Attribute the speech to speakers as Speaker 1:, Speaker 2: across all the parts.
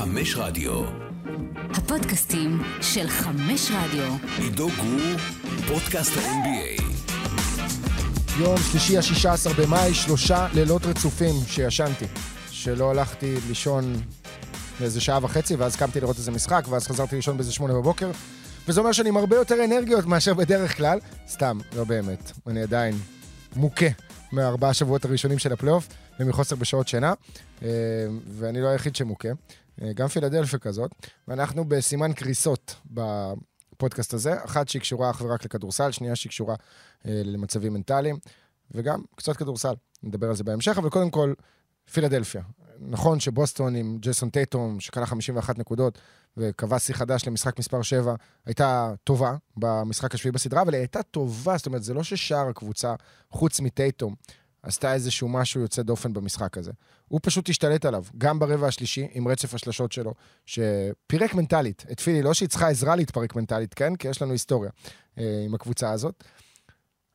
Speaker 1: חמש רדיו.
Speaker 2: הפודקאסטים של חמש רדיו.
Speaker 1: עידו גור, פודקאסט ה-NBA.
Speaker 3: יום שלישי ה-16 במאי, שלושה לילות רצופים שישנתי. שלא הלכתי לישון באיזה שעה וחצי, ואז קמתי לראות איזה משחק, ואז חזרתי לישון באיזה שמונה בבוקר. וזה אומר שאני עם הרבה יותר אנרגיות מאשר בדרך כלל. סתם, לא באמת. אני עדיין מוכה מהארבעה שבועות הראשונים של הפלייאוף, ומחוסר בשעות שינה. אה, ואני לא היחיד שמוכה. אה, גם פילדלפיה כזאת. ואנחנו בסימן קריסות בפודקאסט הזה. אחת שהיא קשורה אך ורק לכדורסל, שנייה שהיא קשורה אה, למצבים מנטליים, וגם קצת כדורסל. נדבר על זה בהמשך, אבל קודם כל, פילדלפיה. נכון שבוסטון עם ג'ייסון טייטום, שקלה 51 נקודות וקבע שיא חדש למשחק מספר 7, הייתה טובה במשחק השביעי בסדרה, אבל היא הייתה טובה, זאת אומרת, זה לא ששאר הקבוצה, חוץ מטייטום, עשתה איזשהו משהו יוצא דופן במשחק הזה. הוא פשוט השתלט עליו, גם ברבע השלישי, עם רצף השלשות שלו, שפירק מנטלית את פילי, לא שהיא צריכה עזרה להתפרק מנטלית, כן? כי יש לנו היסטוריה אה, עם הקבוצה הזאת.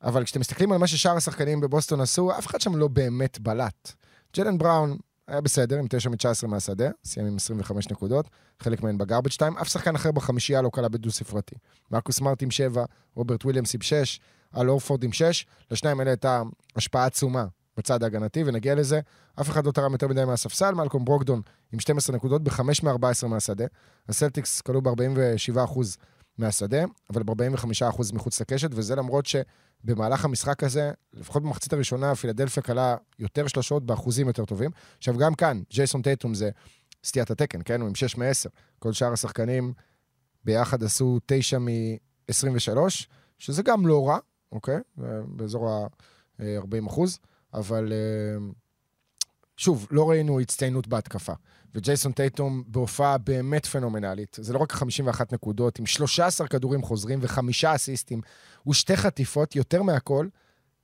Speaker 3: אבל כשאתם מסתכלים על מה ששאר השחקנים בבוסטון עשו, אף אחד שם לא באמת בלט. ג'לן בראון היה בסדר, עם 9 מ-19 מהשדה, סיים עם 25 נקודות, חלק מהן בגרבג' 2, אף שחקן אחר בחמישייה לא קלה בדו-ספרתי. מרקוס מרט עם 7, רוברט וויליאמס עם 6, על אורפורד עם 6, לשניים האלה הייתה השפעה עצומה בצד ההגנתי, ונגיע לזה. אף אחד לא תרם יותר מדי מהספסל, מלקום ברוקדון עם 12 נקודות ב-5 מ-14 מהשדה. הסלטיקס כלו ב-47% מהשדה, אבל ב-45% מחוץ לקשת, וזה למרות שבמהלך המשחק הזה, לפחות במחצית הראשונה, פילדלפיה כלה יותר שלשות באחוזים יותר טובים. עכשיו, גם כאן, ג'ייסון טייטום זה סטיית התקן, כן? הוא עם 6 מ-10. כל שאר השחקנים ביחד עשו 9 מ-23, שזה גם לא רע, אוקיי? באזור ה-40 אחוז, אבל אה, שוב, לא ראינו הצטיינות בהתקפה. וג'ייסון טייטום בהופעה באמת פנומנלית. זה לא רק 51 נקודות, עם 13 כדורים חוזרים וחמישה אסיסטים ושתי חטיפות, יותר מהכל,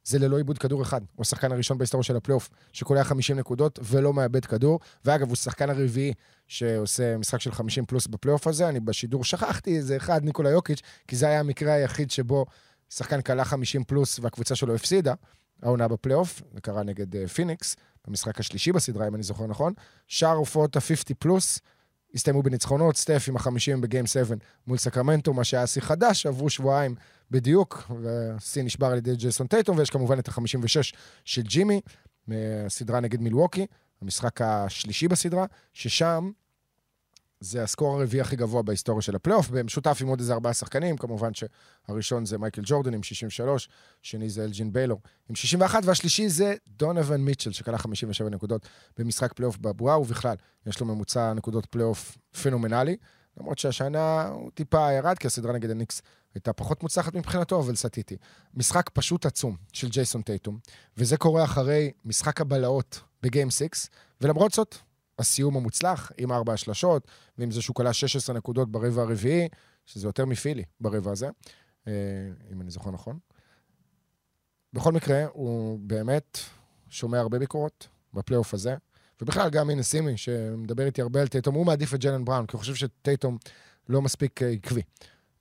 Speaker 3: זה ללא עיבוד כדור אחד. הוא השחקן הראשון בהיסטוריה של הפלייאוף, שקולע 50 נקודות ולא מאבד כדור. ואגב, הוא השחקן הרביעי שעושה משחק של 50 פלוס בפלייאוף הזה. אני בשידור שכחתי איזה אחד, ניקולה יוקיץ', כי זה היה המקרה היחיד שבו שחקן קלע 50 פלוס והקבוצה שלו הפסידה. העונה בפלייאוף, זה קרה נגד uh, פיניקס, במשחק השלישי בסדרה, אם אני זוכר נכון. שאר הופעות ה-50 פלוס הסתיימו בניצחונות, סטף עם ה-50 ב game 7 מול סקרמנטו, מה שהיה שיא חדש, עברו שבועיים בדיוק, והשיא נשבר על ידי ג'ייסון טייטום, ויש כמובן את ה-56 של ג'ימי, מהסדרה נגד מילווקי, המשחק השלישי בסדרה, ששם זה ה score הרביעי הכי גבוה בהיסטוריה של הפלייאוף, במשותף עם עוד איזה ארבעה שחקנים, כמובן שהראשון זה מייקל ג'ורדן עם 63, שני זה אלג'ין ביילור עם 61, והשלישי זה דונוון מיטשל, שקלע 57 נקודות במשחק פלייאוף בבועה, ובכלל, יש לו ממוצע נקודות פלייאוף פנומנלי, למרות שהשנה הוא טיפה ירד, כי הסדרה נגד הניקס הייתה פחות מוצלחת מבחינתו, אבל סטיתי. משחק פשוט עצום של ג'ייסון טייטום, וזה קורה אחרי משחק הבלהות בגיים 6, ולמרות זאת, הסיום המוצלח, עם ארבע השלשות, ועם זה שהוא כלה 16 נקודות ברבע הרביעי, שזה יותר מפילי ברבע הזה, אה, אם אני זוכר נכון. בכל מקרה, הוא באמת שומע הרבה ביקורות בפלייאוף הזה, ובכלל גם הנה סימי, שמדבר איתי הרבה על טייטום, הוא מעדיף את ג'לן בראון, כי הוא חושב שטייטום לא מספיק אה, עקבי.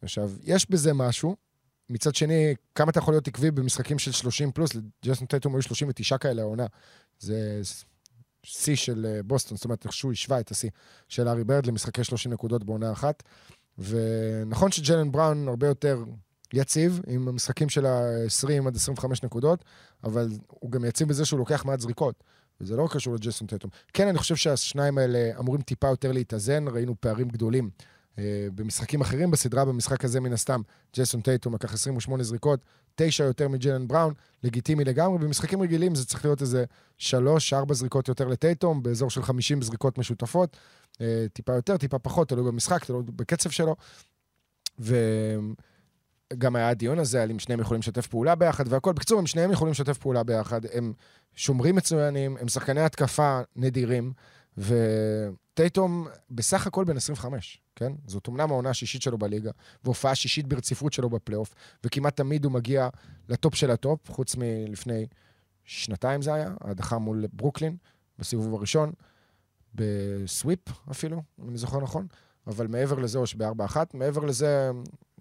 Speaker 3: עכשיו, יש בזה משהו. מצד שני, כמה אתה יכול להיות עקבי במשחקים של 30 פלוס? לג'סון טייטום היו 39 כאלה העונה. זה שיא של אה, בוסטון, זאת אומרת, איכשהו השווה את השיא של הארי ברד למשחקי 30 נקודות בעונה אחת. ונכון שג'לן בראון הרבה יותר יציב, עם המשחקים של ה-20 עד 25 נקודות, אבל הוא גם יציב בזה שהוא לוקח מעט זריקות. וזה לא קשור לג'ייסון טייטום. כן, אני חושב שהשניים האלה אמורים טיפה יותר להתאזן, ראינו פערים גדולים במשחקים אחרים בסדרה, במשחק הזה מן הסתם, ג'ייסון טייטום לקח 28 זריקות, 9 יותר מג'לן בראון, לגיטימי לגמרי. במשחקים רגילים זה צריך להיות איזה 3-4 זריקות יותר לטייטום, באזור של 50 זריקות משותפות, אה, טיפה יותר, טיפה פחות, תלוי במשחק, תלוי בקצב שלו. וגם היה הדיון הזה על אם שניהם יכולים לשתף פעולה ביחד והכל. בקיצור, הם שניהם יכולים לשתף פעולה ביחד, הם שומרים מצוינים, הם שחקני התקפה נדירים. וטייטום בסך הכל בן 25, כן? זאת אומנם העונה השישית שלו בליגה, והופעה שישית ברציפות שלו בפלייאוף, וכמעט תמיד הוא מגיע לטופ של הטופ, חוץ מלפני שנתיים זה היה, ההדחה מול ברוקלין, בסיבוב הראשון, בסוויפ אפילו, אם אני זוכר נכון, אבל מעבר לזה, או שבארבע אחת, מעבר לזה,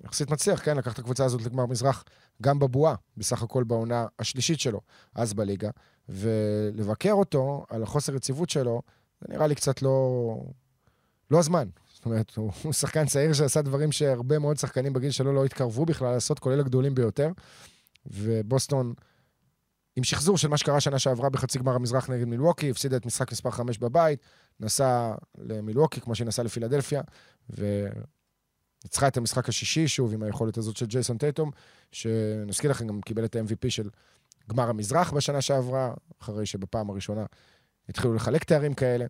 Speaker 3: יחסית מצליח, כן? לקח את הקבוצה הזאת לגמר מזרח גם בבועה, בסך הכל בעונה השלישית שלו, אז בליגה, ולבקר אותו על החוסר יציבות שלו, זה נראה לי קצת לא, לא הזמן. זאת אומרת, הוא, שחקן צעיר שעשה דברים שהרבה מאוד שחקנים בגיל שלו לא התקרבו בכלל לעשות, כולל הגדולים ביותר. ובוסטון, עם שחזור של מה שקרה שנה שעברה בחצי גמר המזרח נגד מילווקי, הפסידה את משחק מספר 5 בבית, נסע למילווקי כמו שהיא נסעה לפילדלפיה, וניצחה את המשחק השישי, שוב, עם היכולת הזאת של ג'ייסון טייטום, שנזכיר לכם, גם קיבל את ה-MVP של גמר המזרח בשנה שעברה, אחרי שבפעם הראשונה התחילו לחלק תארים כאלה.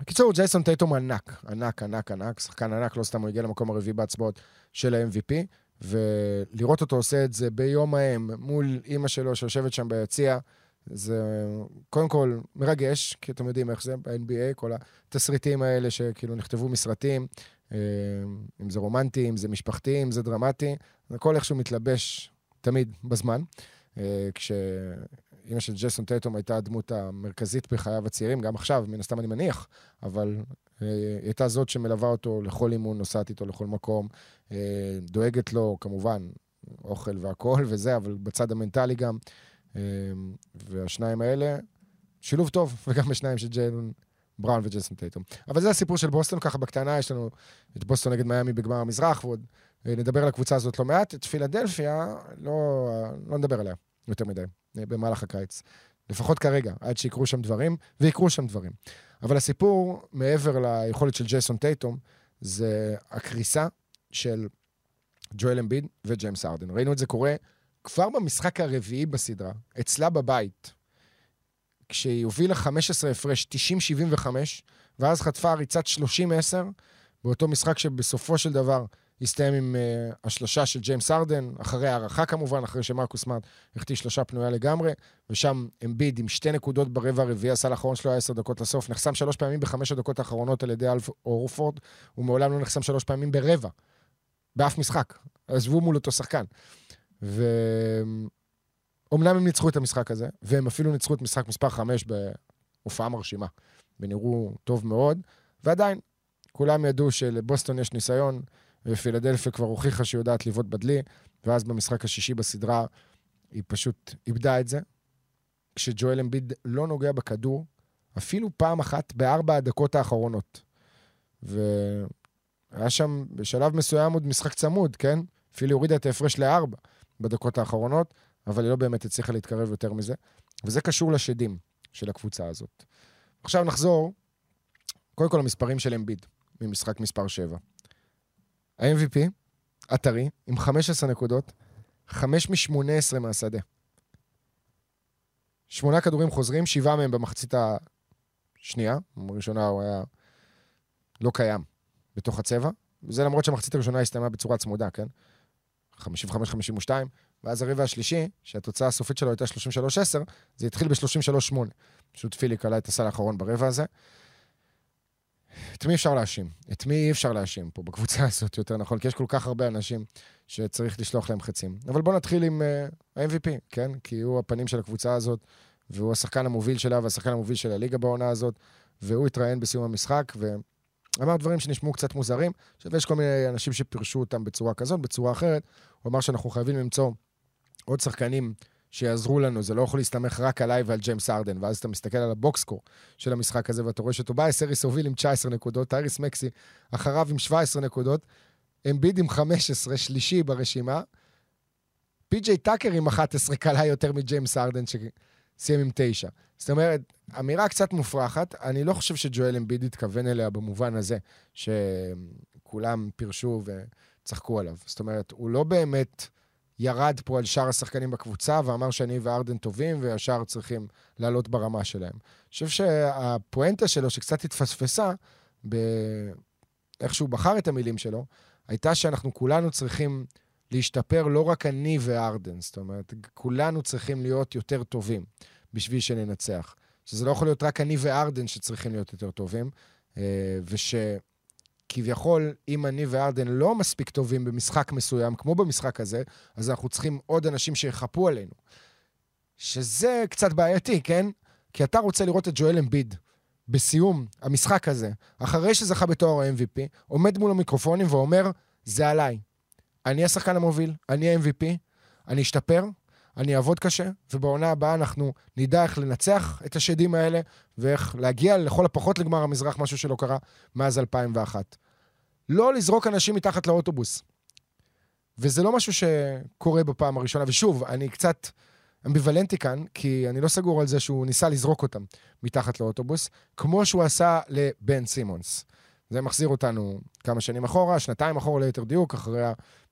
Speaker 3: בקיצור, ג'ייסון טייטום ענק, ענק, ענק, ענק, שחקן ענק, לא סתם הוא הגיע למקום הרביעי בהצבעות של ה-MVP, ולראות אותו עושה את זה ביום האם מול אימא שלו שיושבת שם ביציע, זה קודם כל מרגש, כי אתם יודעים איך זה ב-NBA, כל התסריטים האלה שכאילו נכתבו מסרטים, אה, אם זה רומנטי, אם זה משפחתי, אם זה דרמטי, הכל איכשהו מתלבש תמיד בזמן. אה, כשאימא של ג'סון טייטום הייתה הדמות המרכזית בחייו הצעירים, גם עכשיו, מן הסתם אני מניח, אבל אה, היא הייתה זאת שמלווה אותו לכל אימון, נוסעת איתו לכל מקום, אה, דואגת לו, כמובן, אוכל והכול וזה, אבל בצד המנטלי גם. והשניים האלה, שילוב טוב, וגם השניים של ג'יילון בראון וג'סון טייטום. אבל זה הסיפור של בוסטון, ככה בקטנה, יש לנו את בוסטון נגד מיאמי בגמר המזרח, ועוד נדבר על הקבוצה הזאת לא מעט. את פילדלפיה, לא, לא נדבר עליה יותר מדי במהלך הקיץ. לפחות כרגע, עד שיקרו שם דברים, ויקרו שם דברים. אבל הסיפור, מעבר ליכולת של ג'ייסון טייטום, זה הקריסה של ג'ואל אמביד וג'יימס ארדן. ראינו את זה קורה כבר במשחק הרביעי בסדרה, אצלה בבית, כשהיא הובילה 15 הפרש, 90-75, ואז חטפה ריצת 30-10, באותו משחק שבסופו של דבר הסתיים עם uh, השלושה של ג'יימס ארדן, אחרי הערכה כמובן, אחרי שמרקוס מארט החטיא שלושה פנויה לגמרי, ושם אמביד עם שתי נקודות ברבע הרביעי, הסל האחרון שלו היה עשר דקות לסוף, נחסם שלוש פעמים בחמש הדקות האחרונות על ידי אלף אורפורד, הוא מעולם לא נחסם שלוש פעמים ברבע, באף משחק. עזבו מול אותו שחקן. ואומנם הם ניצחו את המשחק הזה, והם אפילו ניצחו את משחק מספר חמש בהופעה מרשימה, ונראו טוב מאוד, ועדיין, כולם ידעו שלבוסטון יש ניסיון, ופילדלפיה כבר הוכיחה שהיא יודעת לבעוט בדלי, ואז במשחק השישי בסדרה היא פשוט איבדה את זה. כשג'ואל אמביד לא נוגע בכדור, אפילו פעם אחת בארבע הדקות האחרונות. והיה שם בשלב מסוים עוד משחק צמוד, כן? אפילו הורידה את ההפרש לארבע בדקות האחרונות, אבל היא לא באמת הצליחה להתקרב יותר מזה. וזה קשור לשדים של הקבוצה הזאת. עכשיו נחזור, קודם כל המספרים של אמביד, ממשחק מספר 7. ה-MVP, הטרי, עם 15 נקודות, 5 מ-18 מהשדה. שמונה כדורים חוזרים, שבעה מהם במחצית השנייה. בראשונה הוא היה לא קיים בתוך הצבע. זה למרות שהמחצית הראשונה הסתיימה בצורה צמודה, כן? 55-52, ואז הרבע השלישי, שהתוצאה הסופית שלו הייתה 33-10, זה התחיל ב-33-8. פשוט פילי קלע את הסל האחרון ברבע הזה. את מי אפשר להאשים? את מי אי אפשר להאשים פה בקבוצה הזאת, יותר נכון? כי יש כל כך הרבה אנשים שצריך לשלוח להם חצים. אבל בואו נתחיל עם uh, ה-MVP, כן? כי הוא הפנים של הקבוצה הזאת, והוא השחקן המוביל שלה והשחקן המוביל של הליגה בעונה הזאת, והוא התראיין בסיום המשחק, ואמר דברים שנשמעו קצת מוזרים. עכשיו, יש כל מיני אנשים שפירשו אותם בצורה כזאת, בצורה אחרת. הוא אמר שאנחנו חייבים למצוא עוד שחקנים שיעזרו לנו, זה לא יכול להסתמך רק עליי ועל ג'יימס ארדן, ואז אתה מסתכל על הבוקסקור של המשחק הזה, ואתה רואה שטובייס אריס הוביל עם 19 נקודות, טייריס מקסי אחריו עם 17 נקודות, אמביד עם 15, שלישי ברשימה, פי.ג'יי טאקר עם 11 קלה יותר מג'יימס ארדן, שסיים עם 9. זאת אומרת, אמירה קצת מופרכת, אני לא חושב שג'ואל אמביד התכוון אליה במובן הזה, שכולם פירשו וצחקו עליו. זאת אומרת, הוא לא באמת... ירד פה על שאר השחקנים בקבוצה ואמר שאני וארדן טובים והשאר צריכים לעלות ברמה שלהם. אני חושב שהפואנטה שלו, שקצת התפספסה, באיך שהוא בחר את המילים שלו, הייתה שאנחנו כולנו צריכים להשתפר, לא רק אני וארדן. זאת אומרת, כולנו צריכים להיות יותר טובים בשביל שננצח. שזה לא יכול להיות רק אני וארדן שצריכים להיות יותר טובים, אה, וש... כביכול, אם אני וארדן לא מספיק טובים במשחק מסוים, כמו במשחק הזה, אז אנחנו צריכים עוד אנשים שיחפו עלינו. שזה קצת בעייתי, כן? כי אתה רוצה לראות את ג'ואל אמביד בסיום המשחק הזה, אחרי שזכה בתואר ה-MVP, עומד מול המיקרופונים ואומר, זה עליי. אני השחקן המוביל, אני ה-MVP, אני אשתפר, אני אעבוד קשה, ובעונה הבאה אנחנו נדע איך לנצח את השדים האלה, ואיך להגיע לכל הפחות לגמר המזרח, משהו שלא קרה מאז 2001. לא לזרוק אנשים מתחת לאוטובוס. וזה לא משהו שקורה בפעם הראשונה. ושוב, אני קצת אמביוולנטי כאן, כי אני לא סגור על זה שהוא ניסה לזרוק אותם מתחת לאוטובוס, כמו שהוא עשה לבן סימונס. זה מחזיר אותנו כמה שנים אחורה, שנתיים אחורה ליתר דיוק, אחרי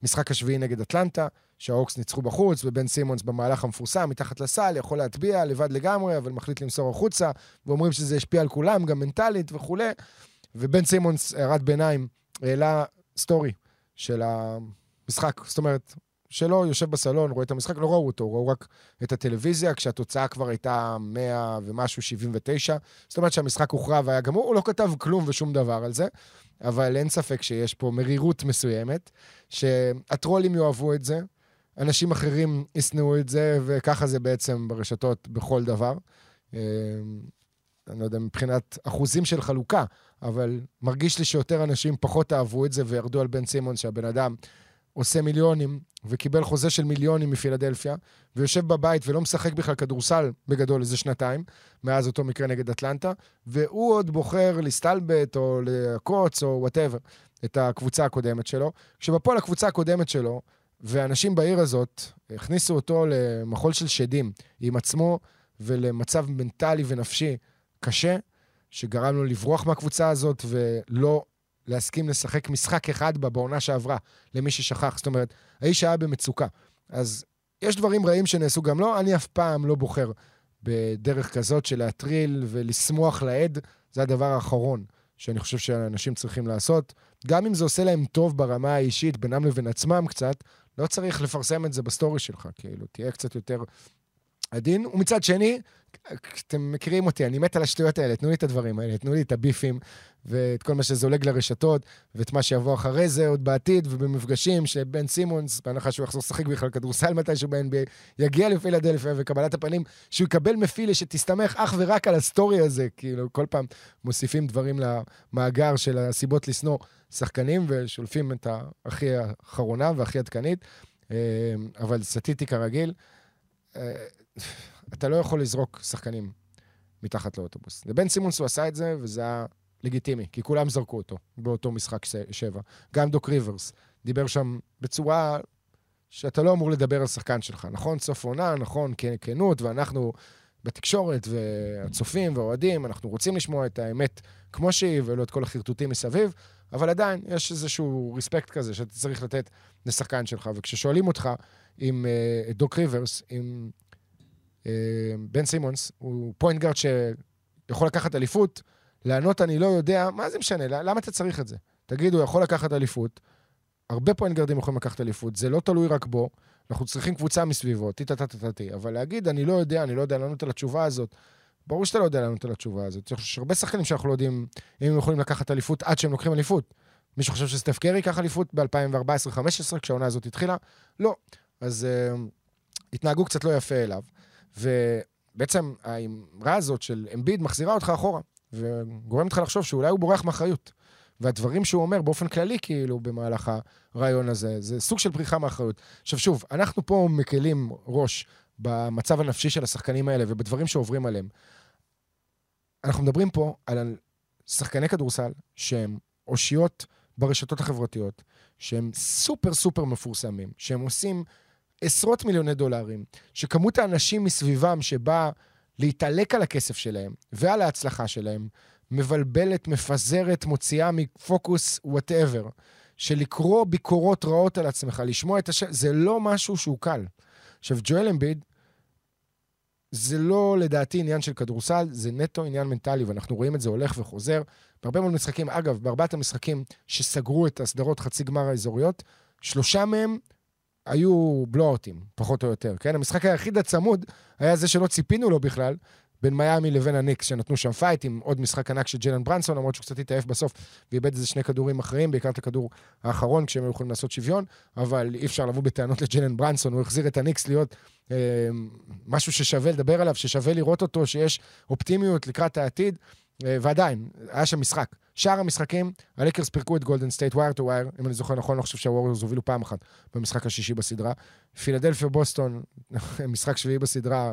Speaker 3: המשחק השביעי נגד אטלנטה, שהאוקס ניצחו בחוץ, ובן סימונס במהלך המפורסם, מתחת לסל, יכול להטביע לבד לגמרי, אבל מחליט למסור החוצה, ואומרים שזה ישפיע על כולם, גם מנטלית וכולי. ובן סימונס, הערת ביניים, העלה סטורי של המשחק. זאת אומרת, שלו יושב בסלון, רואה את המשחק, לא ראו אותו, ראו רק את הטלוויזיה, כשהתוצאה כבר הייתה 100 ומשהו, 79. זאת אומרת שהמשחק הוכרע והיה גמור, הוא לא כתב כלום ושום דבר על זה, אבל אין ספק שיש פה מרירות מסוימת, שהטרולים יאהבו את זה, אנשים אחרים ישנאו את זה, וככה זה בעצם ברשתות בכל דבר. אה, אני לא יודע, מבחינת אחוזים של חלוקה, אבל מרגיש לי שיותר אנשים פחות אהבו את זה וירדו על בן סימון, שהבן אדם עושה מיליונים וקיבל חוזה של מיליונים מפילדלפיה, ויושב בבית ולא משחק בכלל כדורסל בגדול איזה שנתיים, מאז אותו מקרה נגד אטלנטה, והוא עוד בוחר להסתלבט או לעקוץ או whatever את הקבוצה הקודמת שלו, כשבפועל הקבוצה הקודמת שלו, ואנשים בעיר הזאת הכניסו אותו למחול של שדים עם עצמו ולמצב מנטלי ונפשי קשה, שגרם לו לברוח מהקבוצה הזאת ולא להסכים לשחק משחק אחד בה בעונה שעברה, למי ששכח. זאת אומרת, האיש היה במצוקה. אז יש דברים רעים שנעשו גם לו, אני אף פעם לא בוחר בדרך כזאת של להטריל ולשמוח לעד, זה הדבר האחרון שאני חושב שאנשים צריכים לעשות. גם אם זה עושה להם טוב ברמה האישית, בינם לבין עצמם קצת, לא צריך לפרסם את זה בסטורי שלך, כאילו, תהיה קצת יותר עדין. ומצד שני, אתם מכירים אותי, אני מת על השטויות האלה, תנו לי את הדברים האלה, תנו לי את הביפים ואת כל מה שזולג לרשתות, ואת מה שיבוא אחרי זה עוד בעתיד, ובמפגשים שבן סימונס, בהנחה שהוא יחזור לשחק בכלל כדורסל מתישהו ב-NBA, יגיע לפילדלפיה, וקבלת הפנים, שהוא יקבל מפילה שתסתמך אך ורק על הסטורי הזה, כאילו, כל פעם מוסיפים דברים למאגר של הסיבות לשנוא שחקנים, ושולפים את הכי האחרונה והכי עדכנית, אה, אבל סטטיסטי כרגיל. אה, אתה לא יכול לזרוק שחקנים מתחת לאוטובוס. לבן סימונס הוא עשה את זה, וזה היה לגיטימי, כי כולם זרקו אותו באותו משחק שבע. גם דוק ריברס דיבר שם בצורה שאתה לא אמור לדבר על שחקן שלך. נכון, סוף עונה, נכון, כנות, ואנחנו בתקשורת, והצופים והאוהדים, אנחנו רוצים לשמוע את האמת כמו שהיא, ולא את כל החרטוטים מסביב, אבל עדיין יש איזשהו ריספקט כזה שאתה צריך לתת לשחקן שלך. וכששואלים אותך עם uh, דוק ריברס, עם אה, בן סימונס, הוא פוינט גארד שיכול לקחת אליפות, לענות אני לא יודע, מה זה משנה? למה אתה צריך את זה? תגיד, הוא יכול לקחת אליפות, הרבה פוינט גארדים יכולים לקחת אליפות, זה לא תלוי רק בו, אנחנו צריכים קבוצה מסביבו, טי-טה-טה-טה-טי, אבל להגיד, אני לא יודע, אני לא יודע לענות על התשובה הזאת, ברור שאתה לא יודע לענות על התשובה הזאת. יש הרבה שחקנים שאנחנו לא יודעים אם הם יכולים לקחת אליפות עד שהם לוקחים אליפות. מישהו חושב שסטף קרי ייקח אליפות ב-2014-2015, כשהעונה הזאת התחילה? לא. אז uh, התנהגו קצת לא יפה אליו. ובעצם האמרה הזאת של אמביד מחזירה אותך אחורה, וגורמת לך לחשוב שאולי הוא בורח מאחריות. והדברים שהוא אומר באופן כללי, כאילו, במהלך הרעיון הזה, זה סוג של בריחה מאחריות. עכשיו, שוב, אנחנו פה מקלים ראש במצב הנפשי של השחקנים האלה ובדברים שעוברים עליהם. אנחנו מדברים פה על שחקני כדורסל שהם אושיות ברשתות החברתיות, שהם סופר סופר מפורסמים, שהם עושים עשרות מיליוני דולרים, שכמות האנשים מסביבם שבאה להתעלק על הכסף שלהם ועל ההצלחה שלהם, מבלבלת, מפזרת, מוציאה מפוקוס whatever, שלקרוא ביקורות רעות על עצמך, לשמוע את השם, זה לא משהו שהוא קל. עכשיו, ג'ואל אמביד, זה לא לדעתי עניין של כדורסל, זה נטו עניין מנטלי, ואנחנו רואים את זה הולך וחוזר. בהרבה מאוד משחקים, אגב, בארבעת המשחקים שסגרו את הסדרות חצי גמר האזוריות, שלושה מהם היו בלואוטים, פחות או יותר, כן? המשחק היחיד הצמוד היה זה שלא ציפינו לו בכלל, בין מיאמי לבין הניקס, שנתנו שם פייט עם עוד משחק ענק של ג'לן ברנסון, למרות שהוא קצת התעייף בסוף ואיבד איזה שני כדורים אחרים, בעיקר את הכדור האחרון, כשהם היו יכולים לעשות שוויון, אבל אי אפשר לבוא בטענות לג'לן ברנסון, הוא החזיר את הניקס להיות אה, משהו ששווה לדבר עליו, ששווה לראות אותו, שיש אופטימיות לקראת העתיד, אה, ועדיין, היה שם משחק שאר המשחקים, הלקרס פירקו את גולדן סטייט wire to wire, אם אני זוכר נכון, אני לא חושב שהווריורס הובילו פעם אחת במשחק השישי בסדרה. פילדלפיה בוסטון, משחק שביעי בסדרה,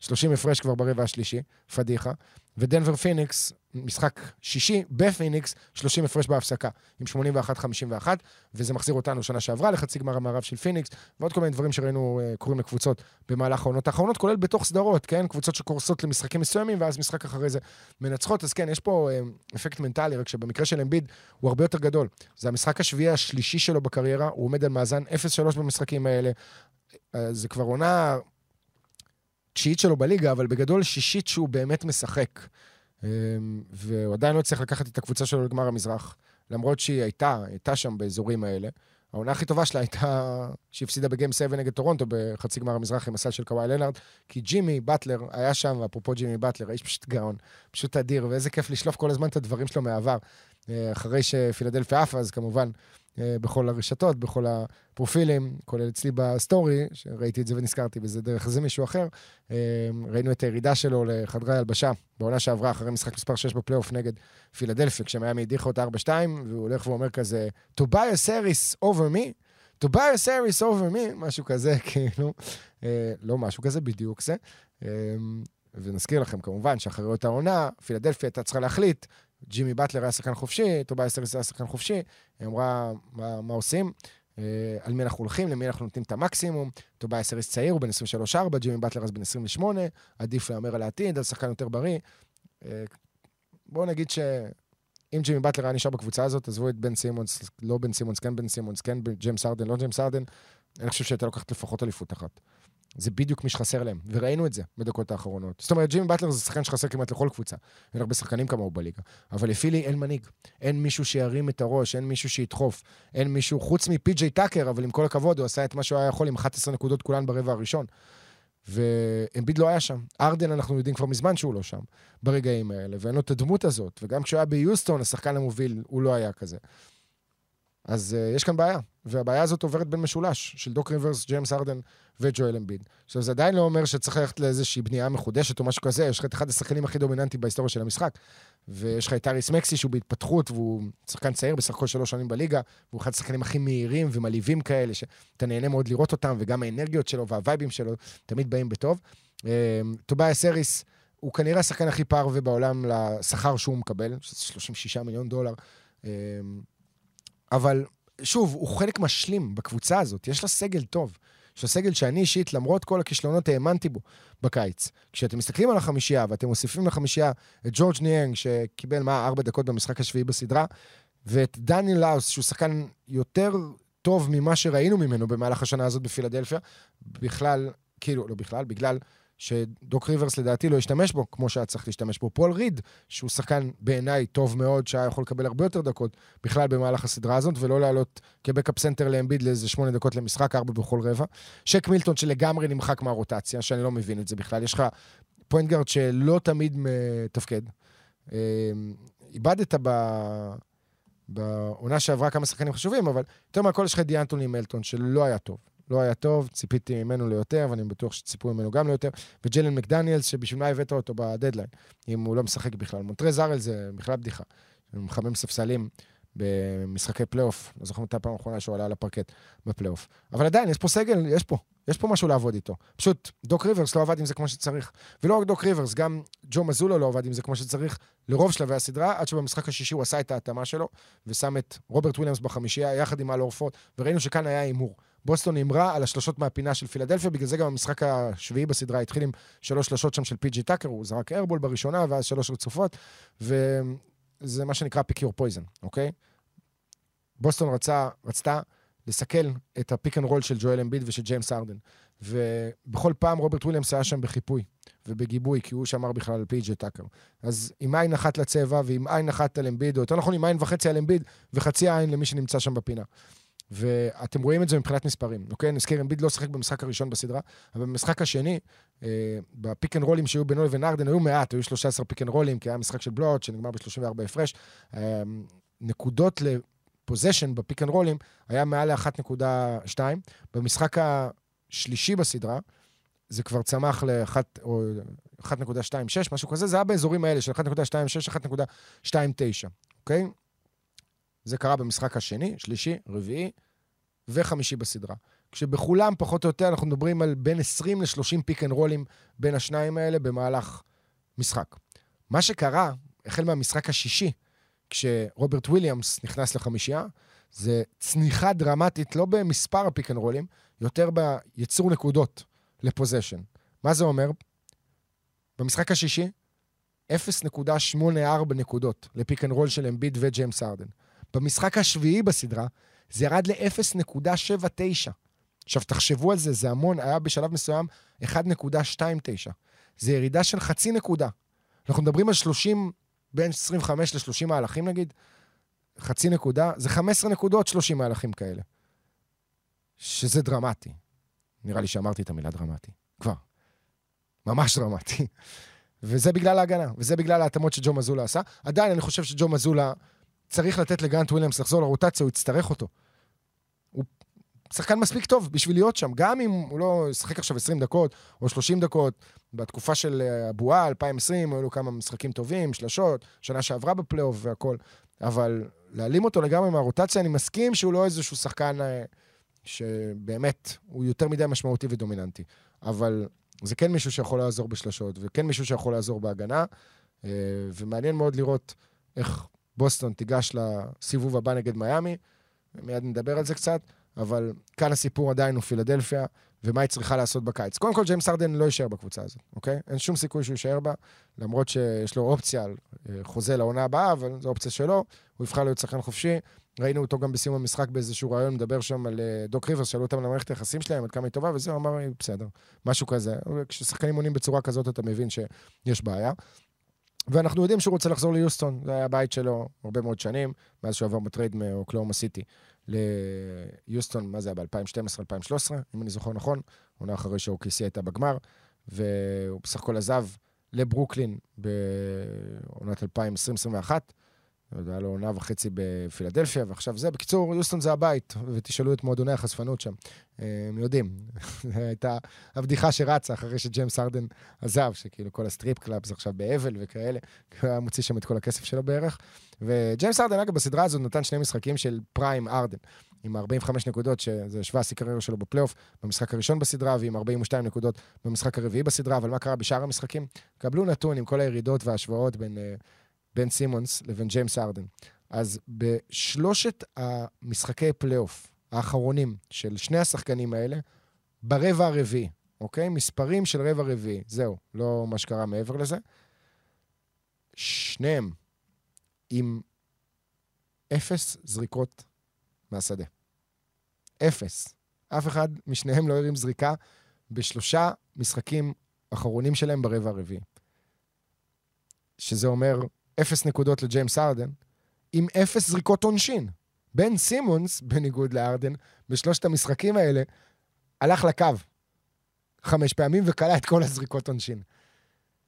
Speaker 3: 30 הפרש כבר ברבע השלישי, פדיחה. ודנבר פיניקס, משחק שישי בפיניקס, 30 הפרש בהפסקה, עם 81-51, וזה מחזיר אותנו שנה שעברה לחצי גמר המערב של פיניקס, ועוד כל מיני דברים שראינו אה, קורים לקבוצות במהלך העונות האחרונות, כולל בתוך סדרות, כן? קבוצות שקורסות למשחקים מסוימים, ואז משחק אחרי זה מנצחות. אז כן, יש פה uh, אפקט מנטלי, רק שבמקרה של אמביד הוא הרבה יותר גדול. זה המשחק השביעי השלישי שלו בקריירה, הוא עומד על מאזן 0-3 במשחקים האלה. Uh, זה כבר עונה תשיעית שלו בליגה, אבל בגדול שישית שהוא באמת משחק. אמ, והוא עדיין לא הצליח לקחת את הקבוצה שלו לגמר המזרח, למרות שהיא הייתה, הייתה שם באזורים האלה. העונה הכי טובה שלה הייתה שהיא הפסידה ב game 7 נגד טורונטו בחצי גמר המזרח עם הסל של קוואי לנארד, כי ג'ימי באטלר היה שם, אפרופו ג'ימי באטלר, האיש פשוט גאון, פשוט אדיר, ואיזה כיף לשלוף כל הזמן את הדברים שלו מהעבר. אה, אחרי שפילדלפיה עפה, אז כמובן בכל הרשתות, בכל הפרופילים, כולל אצלי בסטורי, שראיתי את זה ונזכרתי בזה דרך זה מישהו אחר, אה, ראינו את הירידה שלו לחדרי הלבשה בעונה שעברה אחרי משחק מספר 6 בפלייאוף נגד פילדלפיה, כשמיאמי הדיחה אותה 4-2, והוא הולך ואומר כזה, Tobias Harris over me, Tobias Harris over me, משהו כזה, כאילו, אה, לא משהו כזה, בדיוק זה. ונזכיר לכם כמובן שאחרי אותה עונה, פילדלפיה הייתה צריכה להחליט ג'ימי באטלר היה שחקן חופשי, טוביאס האריס היה שחקן חופשי, היא אמרה, מה, מה עושים? אה, על מי אנחנו הולכים, למי אנחנו נותנים את המקסימום. טוביאס האריס צעיר, הוא בן 23-4, ג'ימי באטלר אז בן 28, עדיף להמר על העתיד, על שחקן יותר בריא. אה, בואו נגיד שאם ג'ימי באטלר היה נשאר בקבוצה הזאת, עזבו את בן סימונס, לא בן סימונס, כן בן סימונס, כן ג'יימס הארדן, לא ג'יימס הארדן, אני חושב שהייתה לוקחת לפחות אליפות אחת. זה בדיוק מי שחסר להם, וראינו את זה בדקות האחרונות. זאת אומרת, ג'ימי באטלר זה שחקן שחסר כמעט לכל קבוצה. אין הרבה שחקנים כמוהו בליגה. אבל לפילי אין מנהיג. אין מישהו שירים את הראש, אין מישהו שידחוף. אין מישהו, חוץ מפי.ג'יי טאקר, אבל עם כל הכבוד, הוא עשה את מה שהוא היה יכול עם 11 נקודות כולן ברבע הראשון. ואמביד לא היה שם. ארדן, אנחנו יודעים כבר מזמן שהוא לא שם, ברגעים האלה, ואין לו את הדמות הזאת. וגם כשהוא היה ביוסטון, השחקן המוביל, הוא לא היה כזה. אז uh, יש כאן בעיה, והבעיה הזאת עוברת בין משולש, של דוק ריברס, ג'יימס ארדן וג'ואל אמביד. עכשיו, זה עדיין לא אומר שצריך ללכת לאיזושהי בנייה מחודשת או משהו כזה, יש לך את אחד השחקנים הכי דומיננטיים בהיסטוריה של המשחק. ויש לך את אריס מקסי, שהוא בהתפתחות, והוא שחקן צעיר, בסך הכל שלוש שנים בליגה, והוא אחד השחקנים הכי מהירים ומלהיבים כאלה, שאתה נהנה מאוד לראות אותם, וגם האנרגיות שלו והווייבים שלו תמיד באים בטוב. אמ, טובייאס האריס, הוא כנראה השחקן הכי פרווה בעולם לשכר שהוא מקבל, שזה 36 מיליון דולר. אבל שוב, הוא חלק משלים בקבוצה הזאת, יש לה סגל טוב. יש לה סגל שאני אישית, למרות כל הכישלונות, האמנתי בו בקיץ. כשאתם מסתכלים על החמישייה ואתם מוסיפים לחמישייה את ג'ורג' ניאנג, שקיבל מה, ארבע דקות במשחק השביעי בסדרה, ואת דניואל האוס, שהוא שחקן יותר טוב ממה שראינו ממנו במהלך השנה הזאת בפילדלפיה, בכלל, כאילו, לא בכלל, בגלל שדוק ריברס לדעתי לא השתמש בו כמו שהיה צריך להשתמש בו. פול ריד, שהוא שחקן בעיניי טוב מאוד, שהיה יכול לקבל הרבה יותר דקות בכלל במהלך הסדרה הזאת, ולא לעלות כ backup center לאמביד לאיזה שמונה דקות למשחק, ארבע בכל רבע. שייק מילטון שלגמרי נמחק מהרוטציה, שאני לא מבין את זה בכלל. יש לך point guard שלא תמיד מתפקד. אמ, איבדת ב... בעונה שעברה כמה שחקנים חשובים, אבל יותר מהכל יש לך דיאנטוני מלטון, שלא היה טוב. לא היה טוב, ציפיתי ממנו ליותר, ואני בטוח שציפו ממנו גם ליותר. וג'לן מקדניאלס, שבשביל מה הבאת אותו בדדליין, אם הוא לא משחק בכלל. מונטרז הארל זה בכלל בדיחה. הוא מחמם ספסלים במשחקי פלייאוף. לא זוכר מתי הפעם האחרונה שהוא עלה לפרקט בפלייאוף. אבל עדיין, יש פה סגל, יש פה. יש פה משהו לעבוד איתו. פשוט, דוק ריברס לא עבד עם זה כמו שצריך. ולא רק דוק ריברס, גם ג'ו מזולה לא עבד עם זה כמו שצריך לרוב שלבי הסדרה, עד שבמשחק השישי הוא עשה את ההתאמה שלו, ושם את רוברט וויליאמס בחמישייה יחד עם אל הורפורד, וראינו שכאן היה הימור. בוסטון הימרה על השלושות מהפינה של פילדלפיה, בגלל זה גם המשחק השביעי בסדרה התחיל עם שלוש שלושות שם של פי.ג'י טאקר, הוא זרק airball בראשונה, ואז שלוש רצופות, וזה מה שנקרא pick your poison, אוקיי? בוסטון רצה, רצתה לסכל את ה pick and roll של ג'ואל אמביד ושל ג'יימס ארדן. ובכל פעם רוברט וויליאמס היה שם בחיפוי ובגיבוי, כי הוא שמר בכלל על פי.ג'י טאקר. אז עם עין אחת לצבע ועם עין אחת על אמביד, או יותר נכון עם עין וחצי על אמביד, וחצי עין למי שנמצא שם בפינה. ואתם רואים את זה מבחינת מספרים, אוקיי? נזכיר, אמביד לא שיחק במשחק הראשון בסדרה, אבל במשחק השני, אה, ב pick and roll ים שהיו בינו לבין ארדן, היו מעט, היו 13 pick and roll ים, כי היה משחק של blowout, שנגמר ב-34 הפרש. אה, נקודות ל possession ב pick and roll ים היה מעל ל-1.2. במשחק השלישי בסדרה, זה כבר צמח ל-1 או 1.26, משהו כזה, זה היה באזורים האלה של 1.26, 1.29, אוקיי? זה קרה במשחק השני, שלישי, רביעי וחמישי בסדרה. כשבכולם, פחות או יותר, אנחנו מדברים על בין 20 ל-30 פיק אנד רולים בין השניים האלה במהלך משחק. מה שקרה, החל מהמשחק השישי, כשרוברט וויליאמס נכנס לחמישייה, זה צניחה דרמטית, לא במספר ה pick and roll ים, יותר ביצור נקודות ל possession. מה זה אומר? במשחק השישי, 0.84 נקודות ל pick and roll של אמביד וג'יימס ארדן. במשחק השביעי בסדרה, זה ירד ל-0.79. עכשיו, תחשבו על זה, זה המון, היה בשלב מסוים 1.29. זה ירידה של חצי נקודה. אנחנו מדברים על 30, בין 25 ל-30 מהלכים נגיד, חצי נקודה, זה 15 נקודות 30 מהלכים כאלה. שזה דרמטי. נראה לי שאמרתי את המילה דרמטי. כבר. ממש דרמטי. וזה בגלל ההגנה, וזה בגלל ההתאמות שג'ו מזולה עשה. עדיין אני חושב שג'ו מזולה צריך לתת לגרנט וויליאמס לחזור לרוטציה, הוא יצטרך אותו. הוא שחקן מספיק טוב בשביל להיות שם, גם אם הוא לא ישחק עכשיו 20 דקות או 30 דקות. בתקופה של הבועה, 2020, היו לו כמה משחקים טובים, שלשות, שנה שעברה בפלייאוף והכל. אבל להעלים אותו לגמרי מהרוטציה, אני מסכים שהוא לא איזשהו שחקן אה, שבאמת הוא יותר מדי משמעותי ודומיננטי. אבל זה כן מישהו שיכול לעזור בשלשות, וכן מישהו שיכול לעזור בהגנה, אה, ומעניין מאוד לראות איך בוסטון תיגש לסיבוב הבא נגד מיאמי, מיד נדבר על זה קצת, אבל כאן הסיפור עדיין הוא פילדלפיה, ומה היא צריכה לעשות בקיץ. קודם כל, ג'יימס ארדן לא יישאר בקבוצה הזאת, אוקיי? אין שום סיכוי שהוא יישאר בה, למרות שיש לו אופציה על אה, חוזה לעונה הבאה, אבל זו אופציה שלו, הוא יבחר להיות שחקן חופשי. ראינו אותו גם בסיום המשחק באיזשהו רעיון, מדבר שם על אה, דוק ריברס, שאלו אותם על מערכת היחסים שלהם, עד כמה היא טובה, וזה, הוא אמר, בסדר, משהו כזה. כששחקנים עונים בצורה כזאת, אתה מבין שיש בעיה. ואנחנו יודעים שהוא רוצה לחזור ליוסטון, זה היה הבית שלו הרבה מאוד שנים, מאז שהוא עבר ב trade מאוקלהומה סיטי ליוסטון, מה זה היה, ב-2012-2013, אם אני זוכר נכון, עונה אחרי שאוקיסי הייתה בגמר, והוא בסך הכל עזב לברוקלין בעונת 2021, היה לו עונה וחצי בפילדלפיה, ועכשיו זה. בקיצור, יוסטון זה הבית, ותשאלו את מועדוני החשפנות שם. הם יודעים. זו הייתה הבדיחה שרצה אחרי שג'יימס ארדן עזב, שכאילו כל ה strip clubs עכשיו באבל וכאלה, הוא היה מוציא שם את כל הכסף שלו בערך. וג'יימס ארדן, אגב, בסדרה הזאת נתן שני משחקים של prime ארדן. עם 45 נקודות, שזה שווה השיא שלו בפלייאוף, במשחק הראשון בסדרה, ועם 42 נקודות במשחק הרביעי בסדרה, אבל מה קרה בשאר המשחקים? קבלו נתון עם כל הירידות וההשוואות בין uh, בן סימונס לבין ג'יימס ארדן. אז בשלושת המשחקי פלייאוף האחרונים של שני השחקנים האלה, ברבע הרביעי, אוקיי? מספרים של רבע רביעי, זהו, לא מה שקרה מעבר לזה. שניהם עם אפס זריקות מהשדה. אפס. אף אחד משניהם לא הרים זריקה בשלושה משחקים אחרונים שלהם ברבע הרביעי. שזה אומר אפס נקודות לג'יימס ארדן, עם אפס זריקות עונשין. בן סימונס, בניגוד לארדן, בשלושת המשחקים האלה, הלך לקו חמש פעמים וקלע את כל הזריקות עונשין.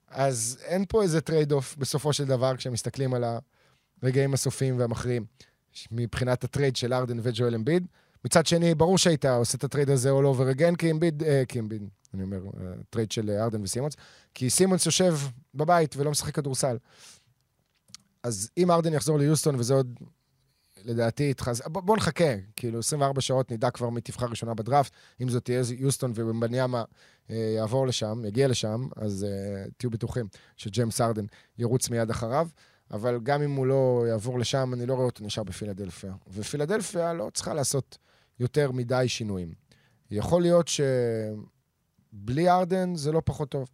Speaker 3: אז אין פה איזה trade off בסופו של דבר כשמסתכלים על הרגעים הסופיים והמכריעים מבחינת ה trade של ארדן וג'ואל אמביד. מצד שני, ברור שהיית עושה את ה trade הזה all over again, כי אמביד, אה, כי אמביד, אני אומר, trade של ארדן וסימונס, כי סימונס יושב בבית ולא משחק כדורסל. אז אם ארדן יחזור ליוסטון, וזה עוד, לדעתי, התחז... בוא, בוא נחכה, כאילו, 24 שעות נדע כבר מי תבחר ראשונה בדראפט. אם זאת תהיה יוסטון ובניאמה אה, יעבור לשם, יגיע לשם, אז אה, תהיו בטוחים שג'יימס ארדן ירוץ מיד אחריו. אבל גם אם הוא לא יעבור לשם, אני לא רואה אותו נשאר בפילדלפיה. ופילדלפיה לא צריכה לעשות יותר מדי שינויים. יכול להיות שבלי ארדן זה לא פחות טוב.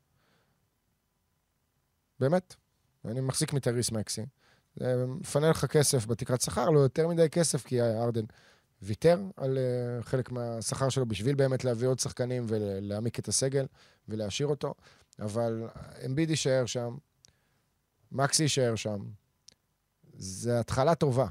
Speaker 3: באמת. אני מחזיק מטריס מקסי. מפנה לך כסף בתקרת שכר, לא יותר מדי כסף, כי ארדן ויתר על uh, חלק מהשכר שלו בשביל באמת להביא עוד שחקנים ולהעמיק את הסגל ולהשאיר אותו, אבל אמביד יישאר שם, מקסי יישאר שם. זה התחלה טובה.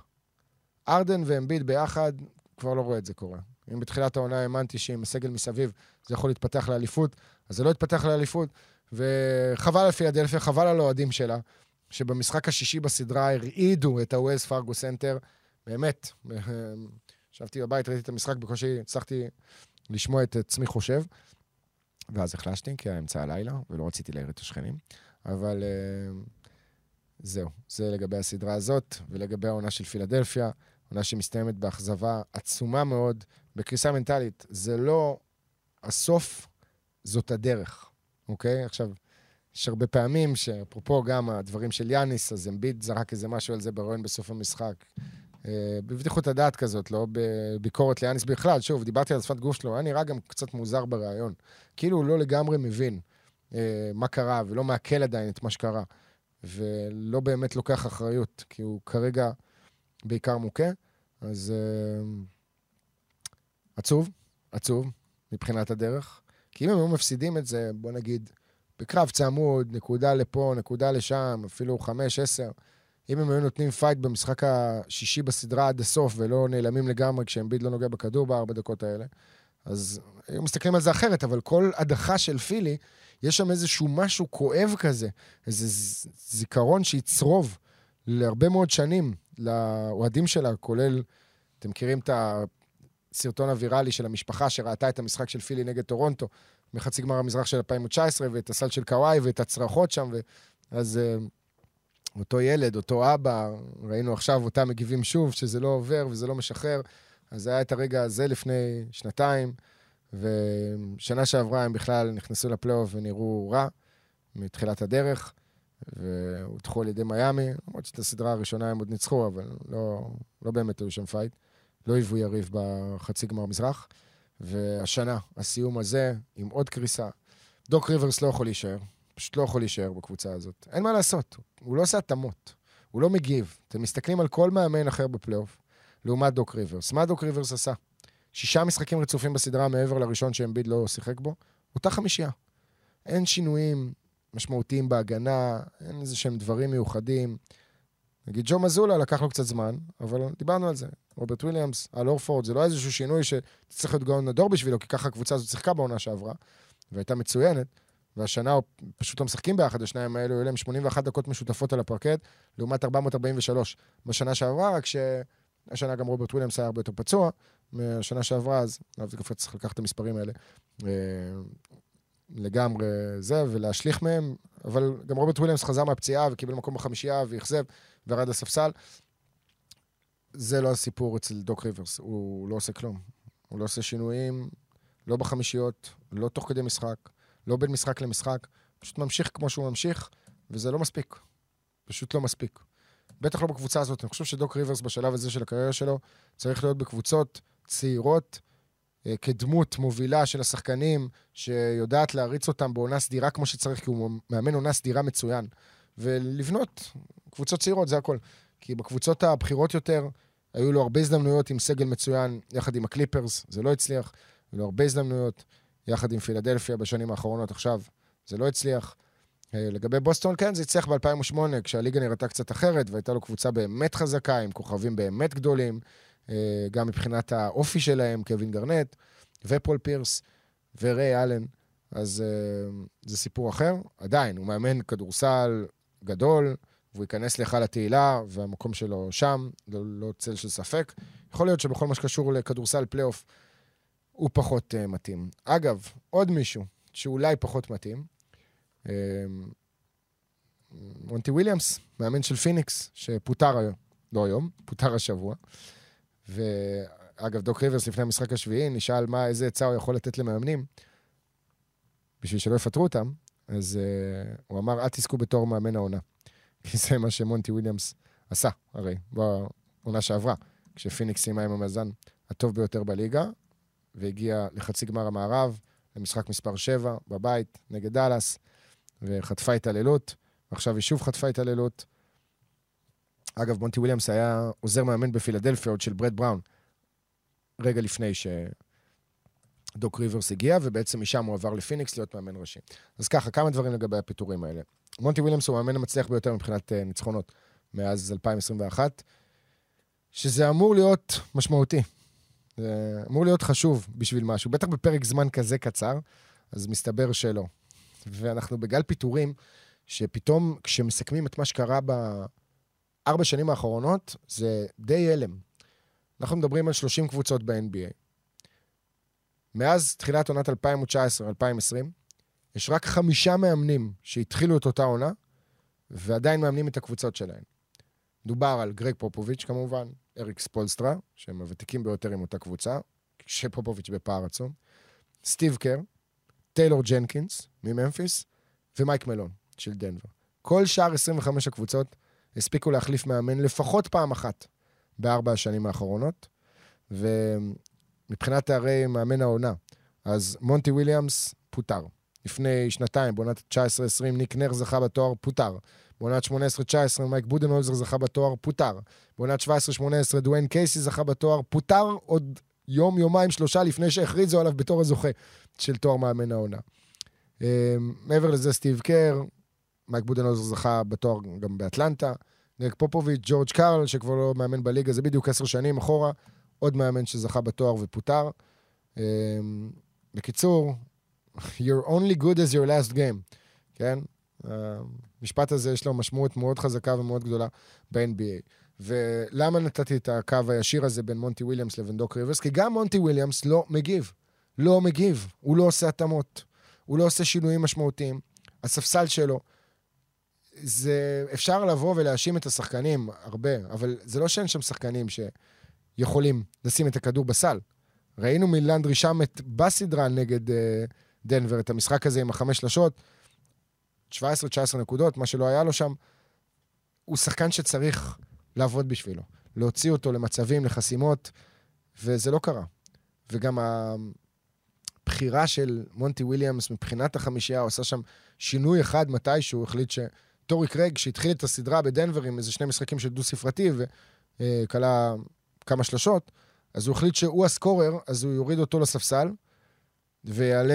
Speaker 3: ארדן ואמביד ביחד, כבר לא רואה את זה קורה. אם בתחילת העונה האמנתי שעם הסגל מסביב זה יכול להתפתח לאליפות, אז זה לא התפתח לאליפות, וחבל על פילדלפיה, חבל על האוהדים שלה, שבמשחק השישי בסדרה הרעידו את הווייז פארגו סנטר. באמת, ישבתי בבית, ראיתי את המשחק, בקושי הצלחתי לשמוע את עצמי חושב, ואז החלשתי, כי היה אמצע הלילה, ולא רציתי להעיר את השכנים. אבל זהו, זה לגבי הסדרה הזאת, ולגבי העונה של פילדלפיה, עונה שמסתיימת באכזבה עצומה מאוד, בקריסה מנטלית. זה לא הסוף, זאת הדרך, אוקיי? עכשיו, יש הרבה פעמים שאפרופו גם הדברים של יאניס, אז אמביט זרק איזה משהו על זה ברעיון בסוף המשחק. אה, בבדיחות הדעת כזאת, לא בביקורת ליאניס בכלל. שוב, דיברתי על שפת גוף שלו, היה נראה גם קצת מוזר בריאיון. כאילו הוא לא לגמרי מבין אה, מה קרה, ולא מעכל עדיין את מה שקרה. ולא באמת לוקח אחריות, כי הוא כרגע בעיקר מוכה. אז אה, עצוב, עצוב, מבחינת הדרך. כי אם הם היו מפסידים את זה, בוא נגיד, בקרב צמוד, נקודה לפה, נקודה לשם, אפילו חמש, עשר, אם הם היו נותנים fight במשחק השישי בסדרה עד הסוף ולא נעלמים לגמרי כשאמביד לא נוגע בכדור בארבע דקות האלה, אז היו מסתכלים על זה אחרת, אבל כל הדחה של פילי, יש שם איזשהו משהו כואב כזה, איזה זיכרון שיצרוב להרבה מאוד שנים לאוהדים שלה, כולל, אתם מכירים את הסרטון הוויראלי של המשפחה שראתה את המשחק של פילי נגד טורונטו, מחצי גמר המזרח של 2019, ואת הסל של קוואי ואת הצרחות שם, ו... אז uh, אותו ילד, אותו אבא, ראינו עכשיו אותם מגיבים שוב, שזה לא עובר וזה לא משחרר. אז היה את הרגע הזה לפני שנתיים, ושנה שעברה הם בכלל נכנסו לפלייאוף ונראו רע מתחילת הדרך, והודחו על ידי מיאמי, למרות שאת הסדרה הראשונה הם עוד ניצחו, אבל לא, לא באמת היו שם fight. לא היוו יריב בחצי גמר מזרח. והשנה, הסיום הזה, עם עוד קריסה. דוק ריברס לא יכול להישאר, פשוט לא יכול להישאר בקבוצה הזאת. אין מה לעשות, הוא לא עושה התאמות, הוא לא מגיב. אתם מסתכלים על כל מאמן אחר בפלייאוף, לעומת דוק ריברס. מה דוק ריברס עשה? שישה משחקים רצופים בסדרה מעבר לראשון שאמביד לא שיחק בו, אותה חמישייה. אין שינויים משמעותיים בהגנה, אין איזה שהם דברים מיוחדים. נגיד ג'ו מזולה לקח לו קצת זמן, אבל דיברנו על זה. רוברט וויליאמס, אל הורפורד, זה לא איזשהו שינוי שצריך להיות גאון הדור בשבילו, כי ככה הקבוצה הזאת שיחקה בעונה שעברה, והייתה מצוינת, והשנה פשוט לא משחקים ביחד, השניים האלו, היו להם 81 דקות משותפות על הפרקט, לעומת 443 בשנה שעברה, רק שהשנה גם רוברט וויליאמס היה הרבה יותר פצוע מהשנה שעברה, אז לאו דווקא צריך לקחת את המספרים האלה אה, לגמרי זה, ולהשליך מהם, אבל גם רוברט וויליאמס חזר מהפציעה וקיבל מקום בחמישייה ואכזב וירד לספסל. זה לא הסיפור אצל דוק ריברס, הוא לא עושה כלום. הוא לא עושה שינויים, לא בחמישיות, לא תוך כדי משחק, לא בין משחק למשחק, פשוט ממשיך כמו שהוא ממשיך, וזה לא מספיק. פשוט לא מספיק. בטח לא בקבוצה הזאת. אני חושב שדוק ריברס בשלב הזה של הקריירה שלו צריך להיות בקבוצות צעירות, אה, כדמות מובילה של השחקנים, שיודעת להריץ אותם בעונה סדירה כמו שצריך, כי הוא מאמן עונה סדירה מצוין. ולבנות קבוצות צעירות, זה הכל. כי בקבוצות הבכירות יותר, היו לו הרבה הזדמנויות עם סגל מצוין, יחד עם הקליפרס, זה לא הצליח. היו לו הרבה הזדמנויות, יחד עם פילדלפיה בשנים האחרונות עכשיו, זה לא הצליח. אה, לגבי בוסטון, כן, זה הצליח ב-2008, כשהליגה נראתה קצת אחרת, והייתה לו קבוצה באמת חזקה, עם כוכבים באמת גדולים, אה, גם מבחינת האופי שלהם, קווין גארנט, ופול פירס, וריי אלן. אז אה, זה סיפור אחר. עדיין, הוא מאמן כדורסל גדול, והוא ייכנס להיכל התהילה, והמקום שלו שם, ללא צל של ספק. יכול להיות שבכל מה שקשור לכדורסל פלייאוף, הוא פחות אה, מתאים. אגב, עוד מישהו שאולי פחות מתאים, אה, מונטי וויליאמס, מאמן של פיניקס, שפוטר היום, לא היום, פוטר השבוע. ואגב, דוק ריברס לפני המשחק השביעי נשאל מה, איזה עצה הוא יכול לתת למאמנים בשביל שלא יפטרו אותם, אז אה, הוא אמר, אל תזכו בתור מאמן העונה. כי זה מה שמונטי וויליאמס עשה, הרי, בעונה שעברה, כשפיניקס סיימה עם המאזן הטוב ביותר בליגה, והגיע לחצי גמר המערב, למשחק מספר 7, בבית, נגד דאלאס, וחטפה התעללות, ועכשיו היא שוב חטפה התעללות. אגב, מונטי וויליאמס היה עוזר מאמן בפילדלפיה עוד של ברד בראון, רגע לפני שדוק ריברס הגיע, ובעצם משם הוא עבר לפיניקס להיות מאמן ראשי. אז ככה, כמה דברים לגבי הפיטורים האלה. מונטי וויליאמס הוא המאמן המצליח ביותר מבחינת uh, ניצחונות מאז 2021, שזה אמור להיות משמעותי. זה אמור להיות חשוב בשביל משהו, בטח בפרק זמן כזה קצר, אז מסתבר שלא. ואנחנו בגל פיטורים, שפתאום כשמסכמים את מה שקרה בארבע שנים האחרונות, זה די הלם. אנחנו מדברים על 30 קבוצות ב-NBA. מאז תחילת עונת 2019-2020, יש רק חמישה מאמנים שהתחילו את אותה עונה, ועדיין מאמנים את הקבוצות שלהם. דובר על גרג פופוביץ' כמובן, אריק ספולסטרה, שהם הוותיקים ביותר עם אותה קבוצה, שפופוביץ' בפער עצום, סטיב קר, טיילור ג'נקינס מממפיס, ומייק מלון של דנבר. כל שאר 25 הקבוצות הספיקו להחליף מאמן לפחות פעם אחת בארבע השנים האחרונות, ומבחינת תארי מאמן העונה, אז מונטי וויליאמס פוטר. לפני שנתיים, בעונת 19-20, ניק נרס זכה בתואר, פוטר. בעונת 18-19, מייק בודנהולזר זכה בתואר, פוטר. בעונת 17-18, דוויין קייסי זכה בתואר, פוטר עוד יום, יומיים, שלושה לפני שהכריזו עליו בתור הזוכה של תואר מאמן העונה. אמ, מעבר לזה, סטיב קר, מייק בודנהולזר זכה בתואר גם באטלנטה. גרג פופוביץ', ג'ורג' קארל, שכבר לא מאמן בליגה, זה בדיוק עשר שנים אחורה, עוד מאמן שזכה בתואר ופוטר. אמ, בקיצור, you're only good as your last game, כן? המשפט הזה יש לו משמעות מאוד חזקה ומאוד גדולה ב-NBA. ולמה נתתי את הקו הישיר הזה בין מונטי וויליאמס לבין דוק ריברס? כי גם מונטי וויליאמס לא מגיב. לא מגיב. הוא לא עושה התאמות. הוא לא עושה שינויים משמעותיים. הספסל שלו, זה... אפשר לבוא ולהאשים את השחקנים הרבה, אבל זה לא שאין שם שחקנים שיכולים לשים את הכדור בסל. ראינו מלנדרי את בסדרה נגד uh, דנבר, את המשחק הזה עם החמש שלשות, 17-19 נקודות, מה שלא היה לו שם. הוא שחקן שצריך לעבוד בשבילו, להוציא אותו למצבים, לחסימות, וזה לא קרה. וגם הבחירה של מונטי וויליאמס מבחינת החמישייה, הוא עשה שם שינוי אחד מתי שהוא החליט שטורי קרייג, שהתחיל את הסדרה בדנבר עם איזה שני משחקים של דו-ספרתי וקלע כמה שלשות, אז הוא החליט שהוא ה scorer, אז הוא יוריד אותו לספסל, ויעלה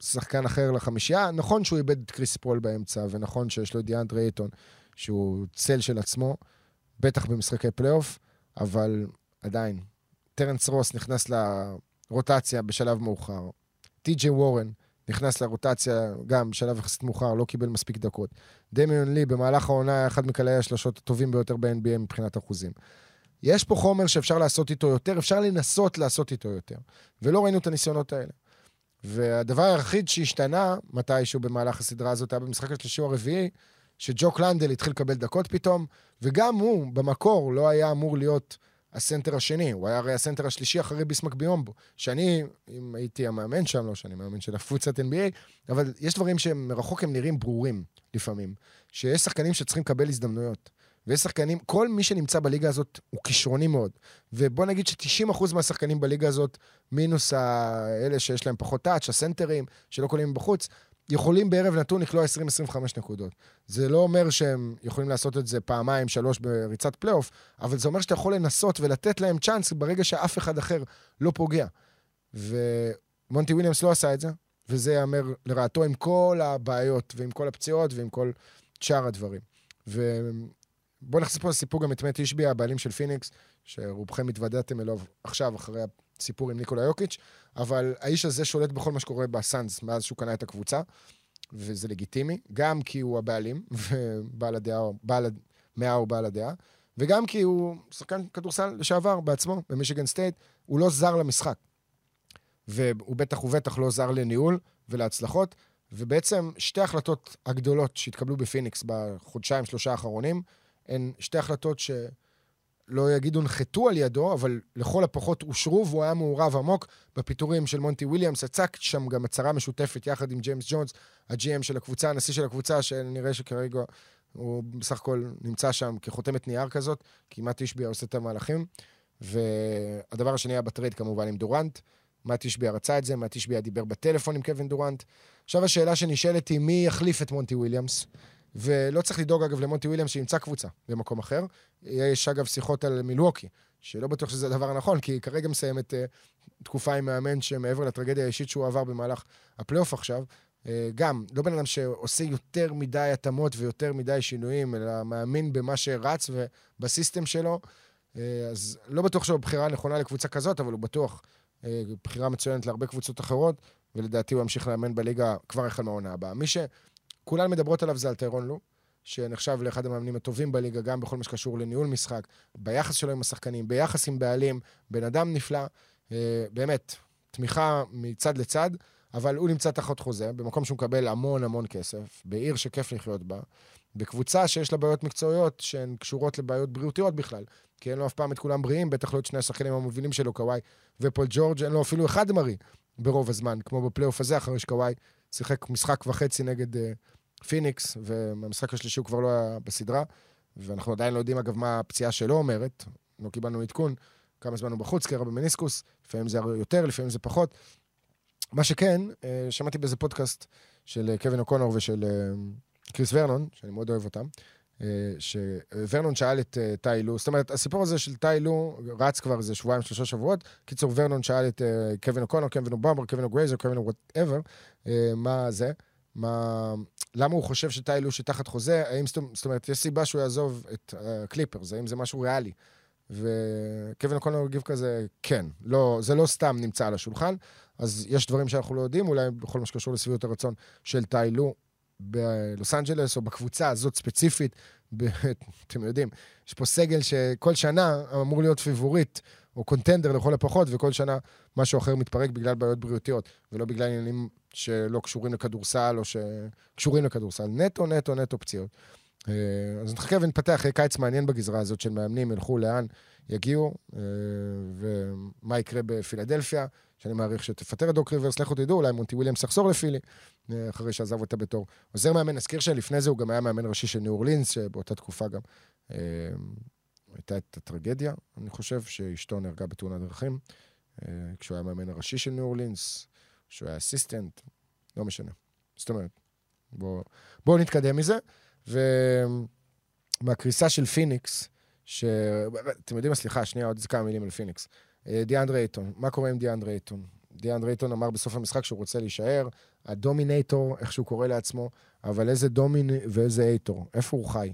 Speaker 3: שחקן אחר לחמישייה. נכון שהוא איבד את קריס פול באמצע, ונכון שיש לו דיאנדרה אייטון, שהוא צל של עצמו, בטח במשחקי פלייאוף, אבל עדיין. טרנס רוס נכנס לרוטציה בשלב מאוחר. טי.ג'יי וורן נכנס לרוטציה גם בשלב יחסית מאוחר, לא קיבל מספיק דקות. דמיון לי במהלך העונה היה אחד מקלעי השלושות הטובים ביותר ב-NBA מבחינת אחוזים. יש פה חומר שאפשר לעשות איתו יותר, אפשר לנסות לעשות איתו יותר. ולא ראינו את הניסיונות האלה. והדבר היחיד שהשתנה מתישהו במהלך הסדרה הזאת היה במשחק השלישי או הרביעי, שג'וק לנדל התחיל לקבל דקות פתאום, וגם הוא, במקור, לא היה אמור להיות הסנטר השני, הוא היה הרי הסנטר השלישי אחרי ביסמק ביומבו. שאני, אם הייתי המאמן שם, לא שאני מאמן של הקבוצת NBA, אבל יש דברים שהם מרחוק הם נראים ברורים לפעמים, שיש שחקנים שצריכים לקבל הזדמנויות. ויש שחקנים, כל מי שנמצא בליגה הזאת הוא כישרוני מאוד. ובוא נגיד ש-90% מהשחקנים בליגה הזאת, מינוס האלה שיש להם פחות טאץ', הסנטרים, שלא קולעים מבחוץ, יכולים בערב נתון לקלוע 20-25 נקודות. זה לא אומר שהם יכולים לעשות את זה פעמיים, שלוש בריצת פלייאוף, אבל זה אומר שאתה יכול לנסות ולתת להם צ'אנס ברגע שאף אחד אחר לא פוגע. ומונטי וויליאמס לא עשה את זה, וזה ייאמר לרעתו עם כל הבעיות ועם כל הפציעות ועם כל שאר הדברים. ובואו נחשף פה לסיפור גם את מאט אישביה, הבעלים של פיניקס, שרובכם התוודעתם אליו עכשיו, אחרי הסיפור עם ניקולה יוקיץ', אבל האיש הזה שולט בכל מה שקורה בסאנס מאז שהוא קנה את הקבוצה, וזה לגיטימי, גם כי הוא הבעלים, ובעל הדעה, בעל המאה הוא בעל הדעה, וגם כי הוא שחקן כדורסל לשעבר בעצמו, במישיגן סטייט, הוא לא זר למשחק. והוא בטח ובטח לא זר לניהול ולהצלחות, ובעצם שתי ההחלטות הגדולות שהתקבלו בפיניקס בחודשיים, שלושה האחרונים, הן שתי החלטות ש... לא יגידו נחתו על ידו, אבל לכל הפחות אושרו, והוא היה מעורב עמוק בפיטורים של מונטי וויליאמס. הצגת שם גם הצהרה משותפת יחד עם ג'יימס ג'ונס, ה GM של הקבוצה, הנשיא של הקבוצה, שנראה שכרגע הוא בסך הכל נמצא שם כחותמת נייר כזאת, כי מאט אישביה עושה את המהלכים. והדבר השני היה בטרייד כמובן עם דורנט. מאט אישביה רצה את זה, מאט אישביה דיבר בטלפון עם קווין דורנט. עכשיו השאלה שנשאלת היא מי יחליף את מונטי וויליאמס. ולא צריך לדאוג, אגב, למונטי וויליאמס שימצא קבוצה במקום אחר. יש, אגב, שיחות על מילווקי, שלא בטוח שזה הדבר הנכון, כי היא כרגע מסיימת uh, תקופה עם מאמן שמעבר לטרגדיה האישית שהוא עבר במהלך הפלייאוף עכשיו, uh, גם, לא בן אדם שעושה יותר מדי התאמות ויותר מדי שינויים, אלא מאמין במה שרץ וב system שלו, uh, אז לא בטוח שהוא בחירה נכונה לקבוצה כזאת, אבל הוא בטוח uh, בחירה מצוינת להרבה קבוצות אחרות, ולדעתי הוא ימשיך לאמן בליגה כבר החל מהעונה הבאה. מי ש... כולן מדברות עליו זה על טיירון לו, שנחשב לאחד המאמנים הטובים בליגה, גם בכל מה שקשור לניהול משחק, ביחס שלו עם השחקנים, ביחס עם בעלים, בן אדם נפלא, אה, באמת, תמיכה מצד לצד, אבל הוא נמצא תחת חוזה, במקום שהוא מקבל המון המון כסף, בעיר שכיף לחיות בה, בקבוצה שיש לה בעיות מקצועיות שהן קשורות לבעיות בריאותיות בכלל. כי אין לו אף פעם את כולם בריאים, בטח לא את שני השחקנים המובילים שלו, קוואי ופול ג'ורג', אין לו אפילו אחד מרי ברוב הזמן, כמו בפלייאוף הזה, אחרי שקוואי שיחק משחק וחצי נגד uh, פיניקס, ובמשחק השלישי הוא כבר לא היה בסדרה, ואנחנו עדיין לא יודעים, אגב, מה הפציעה שלו אומרת, לא קיבלנו עדכון, כמה זמן הוא בחוץ, קרע במניסקוס, לפעמים זה יותר, לפעמים זה פחות. מה שכן, אה, שמעתי באיזה פודקאסט של אה, קווין אוקונור ושל קריס ורנון, שאני מאוד אוהב אותם, שוורנון שאל את טיילו, זאת אומרת, הסיפור הזה של טיילו רץ כבר איזה שבועיים, שלושה שבועות. קיצור, ורנון שאל את קווין אוקונור, קווין אובמר, קווין אוגרייזר, קווין whatever, מה זה, מה, למה הוא חושב שטיילו שתחת חוזה, האם, זאת אומרת, יש סיבה שהוא יעזוב את הקליפרס, האם זה משהו ריאלי? וקווין אוקונור הגיב כזה, כן, לא, זה לא סתם נמצא על השולחן, אז יש דברים שאנחנו לא יודעים, אולי בכל מה שקשור לשביעות הרצון של טיילו, בלוס אנג'לס, או בקבוצה הזאת ספציפית, ב, אתם יודעים, יש פה סגל שכל שנה אמור להיות favorite, או contender לכל הפחות, וכל שנה משהו אחר מתפרק בגלל בעיות בריאותיות, ולא בגלל עניינים שלא קשורים לכדורסל, או שקשורים לכדורסל. נטו, נטו, נטו פציעות. אה, אז נחכה ויתפתח קיץ מעניין בגזרה הזאת של מאמנים, ילכו לאן, יגיעו, אה, ומה יקרה בפילדלפיה, שאני מעריך שתפטר את דוק ריברס, לכו תדעו, אולי מונטי וויליאמס יחזור לפילי, אה, אחרי שעזב אותה בתור עוזר מאמן. נזכיר שלפני זה הוא גם היה מאמן ראשי של ניו אורלינס, שבאותה תקופה גם הייתה את הטרגדיה, אני חושב, שאשתו נהרגה בתאונת דרכים, כשהוא היה מאמן הראשי של ניו אורלינס, שהוא היה assistant, לא משנה. זאת אומרת, בואו בוא נתקדם מזה. ומהקריסה של פיניקס, ש... אתם יודעים מה, סליחה, שנייה, עוד כמה מילים על פיניקס. אה, דיאנדרי אייטון, מה קורה עם דיאנדרי אייטון? דיאנדרי אייטון אמר בסוף המשחק שהוא רוצה להישאר, ה DominAyton, איך שהוא קורא לעצמו, אבל איזה domin ואיזה אייטון, איפה הוא חי?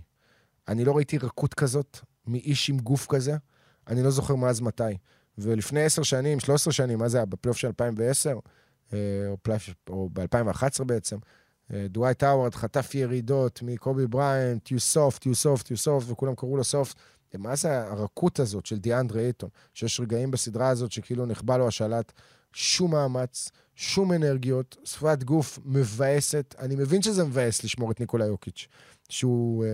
Speaker 3: אני לא ראיתי רכות כזאת מאיש עם גוף כזה, אני לא זוכר מאז מתי. ולפני עשר שנים, 13 שנים, מה זה היה? בפלייאוף של 2010? אה, או, או ב-2011 בעצם, אה, דווייט האוורד חטף ירידות מקובי בריינט, you soft, you soft, you soft, וכולם קראו לו soft. מה זה הרכות הזאת של דיאנדרי אייטון? שיש רגעים בסדרה הזאת שכאילו נכבה לו השלט, שום מאמץ, שום אנרגיות, שפת גוף מבאסת. אני מבין שזה מבאס לשמור את ניקולה יוקיץ', שהוא אה,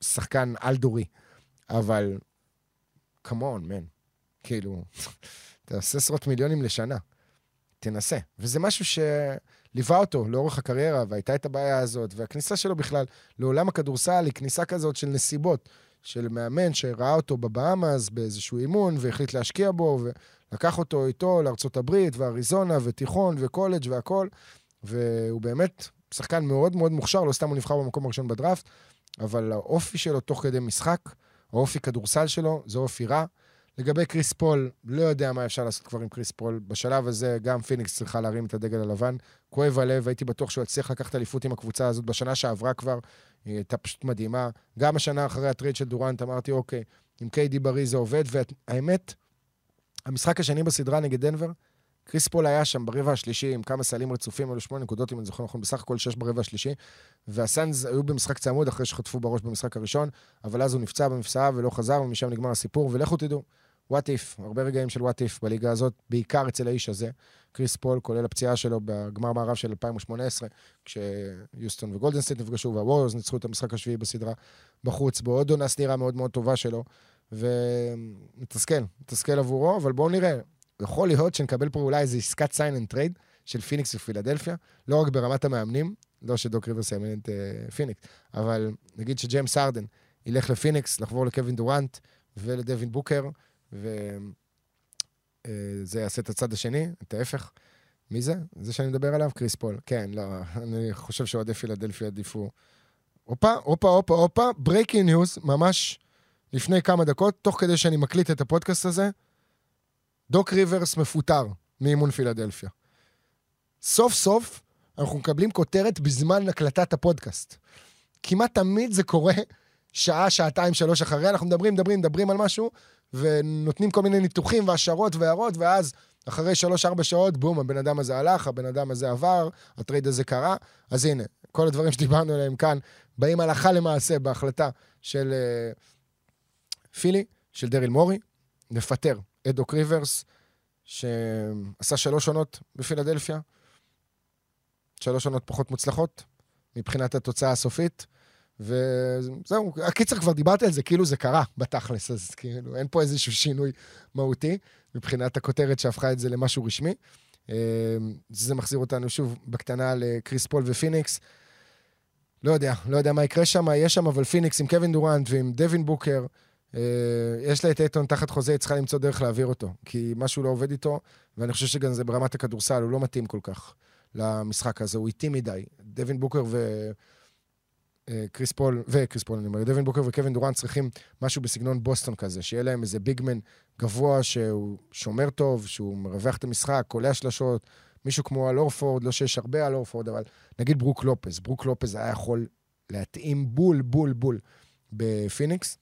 Speaker 3: שחקן על-דורי, אבל כמון, מן. כאילו, תעשה עשרות מיליונים לשנה. תנסה. וזה משהו ש... ליווה אותו לאורך הקריירה, והייתה את הבעיה הזאת, והכניסה שלו בכלל לעולם הכדורסל היא כניסה כזאת של נסיבות, של מאמן שראה אותו בבאמאס באיזשהו אימון, והחליט להשקיע בו, ולקח אותו איתו לארצות הברית, ואריזונה, ותיכון, וקולג' והכול, והוא באמת שחקן מאוד מאוד מוכשר, לא סתם הוא נבחר במקום הראשון בדראפט, אבל האופי שלו תוך כדי משחק, האופי כדורסל שלו, זה אופי רע. לגבי קריס פול, לא יודע מה אפשר לעשות כבר עם קריס פול. בשלב הזה גם פיניקס צריכה להרים את הדגל הלבן. כואב הלב, הייתי בטוח שהוא יצליח לקחת אליפות עם הקבוצה הזאת בשנה שעברה כבר. היא הייתה פשוט מדהימה. גם השנה אחרי הטרייד של דורנט אמרתי, אוקיי, עם KD בריא זה עובד, והאמת, המשחק השני בסדרה נגד דנבר, קריס פול היה שם ברבע השלישי עם כמה סלים רצופים, היו שמונה נקודות, אם אני זוכר נכון, בסך הכל שש ברבע השלישי. והסאנז היו במשחק צמוד אחרי שחטפו בראש במשחק הראשון, אבל אז הוא נפצע במפסעה ולא חזר, ומשם נגמר הסיפור, ולכו תדעו. what if, הרבה רגעים של what if בליגה הזאת, בעיקר אצל האיש הזה, קריס פול, כולל הפציעה שלו בגמר מערב של 2018, כשיוסטון וגולדנסטייט נפגשו, והווריורס ניצחו את המשחק השביעי בסדרה בחוץ, בעוד עונה סדירה מאוד מאוד טובה שלו, ומתסכל, מתסכל עבורו, אבל בואו נראה, יכול להיות שנקבל פה אולי איזו עסקת sign and trade של פיניקס ופילדלפיה, לא רק ברמת המאמנים, לא שדוק ריברס יאמן את uh, פיניקס, אבל נגיד שג'יימס הארדן ילך לפיניקס, לחבור לקווין דורנט ולדווין בוקר, וזה יעשה את הצד השני, את ההפך. מי זה? זה שאני מדבר עליו? קריס פול. כן, לא, אני חושב שאוהדי פילדלפיה יעדיפו. הופה, הופה, הופה, הופה, breaking news, ממש לפני כמה דקות, תוך כדי שאני מקליט את הפודקאסט הזה, דוק ריברס מפוטר מאימון פילדלפיה. סוף סוף אנחנו מקבלים כותרת בזמן הקלטת הפודקאסט. כמעט תמיד זה קורה שעה, שעתיים, שלוש אחרי, אנחנו מדברים, מדברים, מדברים על משהו, ונותנים כל מיני ניתוחים והשערות והערות, ואז אחרי שלוש-ארבע שעות, בום, הבן אדם הזה הלך, הבן אדם הזה עבר, הטרייד הזה קרה. אז הנה, כל הדברים שדיברנו עליהם כאן, באים הלכה למעשה בהחלטה של uh, פילי, של דריל מורי, לפטר את דוק ריברס, שעשה שלוש עונות בפילדלפיה, שלוש עונות פחות מוצלחות מבחינת התוצאה הסופית, וזהו, הקיצר, כבר דיברתי על זה, כאילו זה קרה בתכלס, אז כאילו, אין פה איזשהו שינוי מהותי מבחינת הכותרת שהפכה את זה למשהו רשמי. אה, זה מחזיר אותנו שוב בקטנה לכריס פול ופיניקס. לא יודע, לא יודע מה יקרה שם, יש שם אבל פיניקס עם קווין דורנט ועם דווין בוקר. אה, יש לה את אייטון תחת חוזה, היא צריכה למצוא דרך להעביר אותו, כי משהו לא עובד איתו, ואני חושב שגם זה ברמת הכדורסל, הוא לא מתאים כל כך למשחק הזה, הוא איטי מדי. דווין בוקר ו... כריס פול, וכריס פול, אני אומר, דווין בוקר וקווין דורנט צריכים משהו בסגנון בוסטון כזה, שיהיה להם איזה big man גבוה שהוא שומר טוב, שהוא מרווח את המשחק, קולע שלשות, מישהו כמו אל הורפורד, לא שיש הרבה אל הורפורד, אבל נגיד ברוק לופז, ברוק לופז היה יכול להתאים בול, בול, בול בפיניקס.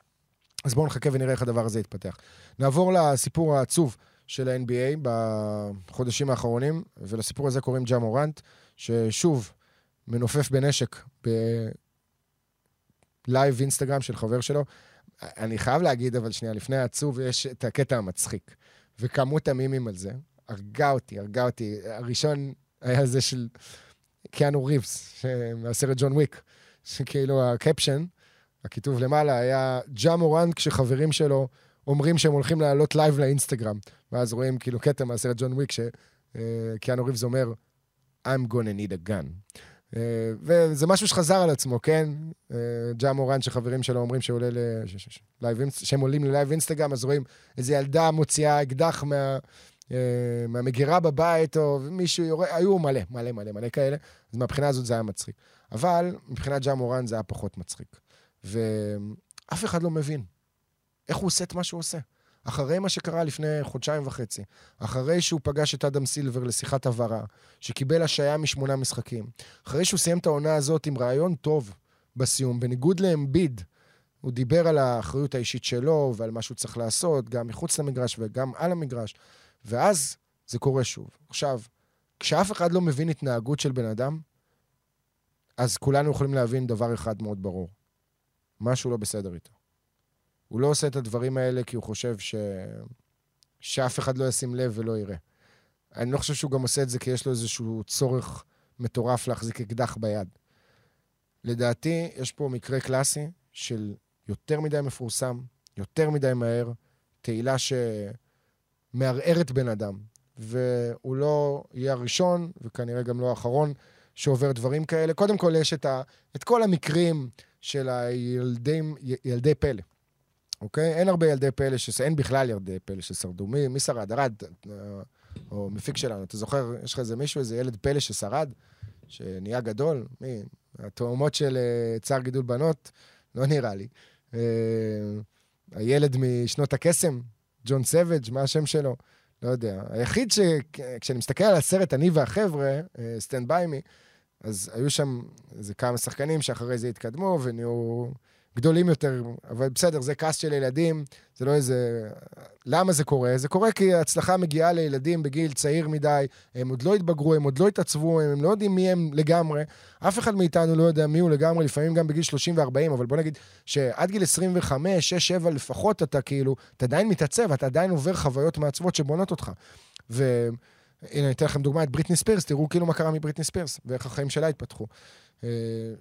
Speaker 3: אז בואו נחכה ונראה איך הדבר הזה יתפתח. נעבור לסיפור העצוב של ה-NBA בחודשים האחרונים, ולסיפור הזה קוראים ג'ה מורנט, ששוב, מנופף בנשק בלייב אינסטגרם של חבר שלו. אני חייב להגיד, אבל שנייה, לפני העצוב, יש את הקטע המצחיק. וכמות המימים על זה, הרגה אותי, הרגה אותי. הראשון היה זה של קיאנו ריבס, מהסרט ג'ון וויק, שכאילו ה caption, הכיתוב למעלה, היה ג'ה מורנט כשחברים שלו אומרים שהם הולכים לעלות לייב לאינסטגרם. ואז רואים כאילו קטע מהסרט ג'ון וויק, שקיאנו ריבס אומר, I'm gonna need a gun. אה, וזה משהו שחזר על עצמו, כן? אה, ג'ה מורנט, שחברים שלו אומרים שהוא עולה ללייב, שהם עולים ללייב אינסטגרם, אז רואים איזו ילדה מוציאה אקדח מה, אה, מהמגירה בבית, או מישהו יורה, היו מלא, מלא, מלא, מלא כאלה. אז מהבחינה הזאת זה היה מצחיק. אבל מבחינת ג'ה מורנט זה היה פחות מצחיק. ואף אחד לא מבין איך הוא עושה את מה שהוא עושה. אחרי מה שקרה לפני חודשיים וחצי, אחרי שהוא פגש את אדם סילבר לשיחת הבהרה, שקיבל השעיה משמונה משחקים, אחרי שהוא סיים את העונה הזאת עם רעיון טוב בסיום, בניגוד לאמביד, הוא דיבר על האחריות האישית שלו ועל מה שהוא צריך לעשות, גם מחוץ למגרש וגם על המגרש, ואז זה קורה שוב. עכשיו, כשאף אחד לא מבין התנהגות של בן אדם, אז כולנו יכולים להבין דבר אחד מאוד ברור. משהו לא בסדר איתו. הוא לא עושה את הדברים האלה כי הוא חושב ש... שאף אחד לא ישים לב ולא יראה. אני לא חושב שהוא גם עושה את זה כי יש לו איזשהו צורך מטורף להחזיק אקדח ביד. לדעתי, יש פה מקרה קלאסי של יותר מדי מפורסם, יותר מדי מהר, תהילה שמערערת בן אדם. והוא לא יהיה הראשון, וכנראה גם לא האחרון, שעובר דברים כאלה. קודם כל, יש את, ה, את כל המקרים של הילדי פלא. אוקיי? אין הרבה ילדי פלא, ש... אין בכלל ילדי פלא ששרדו. מי, מי שרד? ארד, אה, או מפיק שלנו. אתה זוכר, יש לך איזה מישהו, איזה ילד פלא ששרד, שנהיה גדול? מי? התאומות של אה, צער גידול בנות? לא נראה לי. אה, הילד משנות הקסם, ג'ון סוואג', מה השם שלו? לא יודע. היחיד שכשאני מסתכל על הסרט, אני והחבר'ה, Stand by Me, אז היו שם איזה כמה שחקנים שאחרי זה התקדמו ונהיו גדולים יותר, אבל בסדר, זה כעס של ילדים, זה לא איזה... למה זה קורה? זה קורה כי ההצלחה מגיעה לילדים בגיל צעיר מדי, הם עוד לא התבגרו, הם עוד לא התעצבו, הם לא יודעים מי הם לגמרי. אף אחד מאיתנו לא יודע מי הוא לגמרי, לפעמים גם בגיל 30 ו-40, אבל בוא נגיד שעד גיל 25, 6, 7 לפחות, אתה כאילו, אתה עדיין מתעצב, אתה עדיין עובר חוויות מעצבות שבונות אותך. ו... הנה, אני אתן לכם דוגמא את בריטני ספירס, תראו כאילו מה קרה מבריטני ספירס, ואיך החיים שלה התפתחו. אה,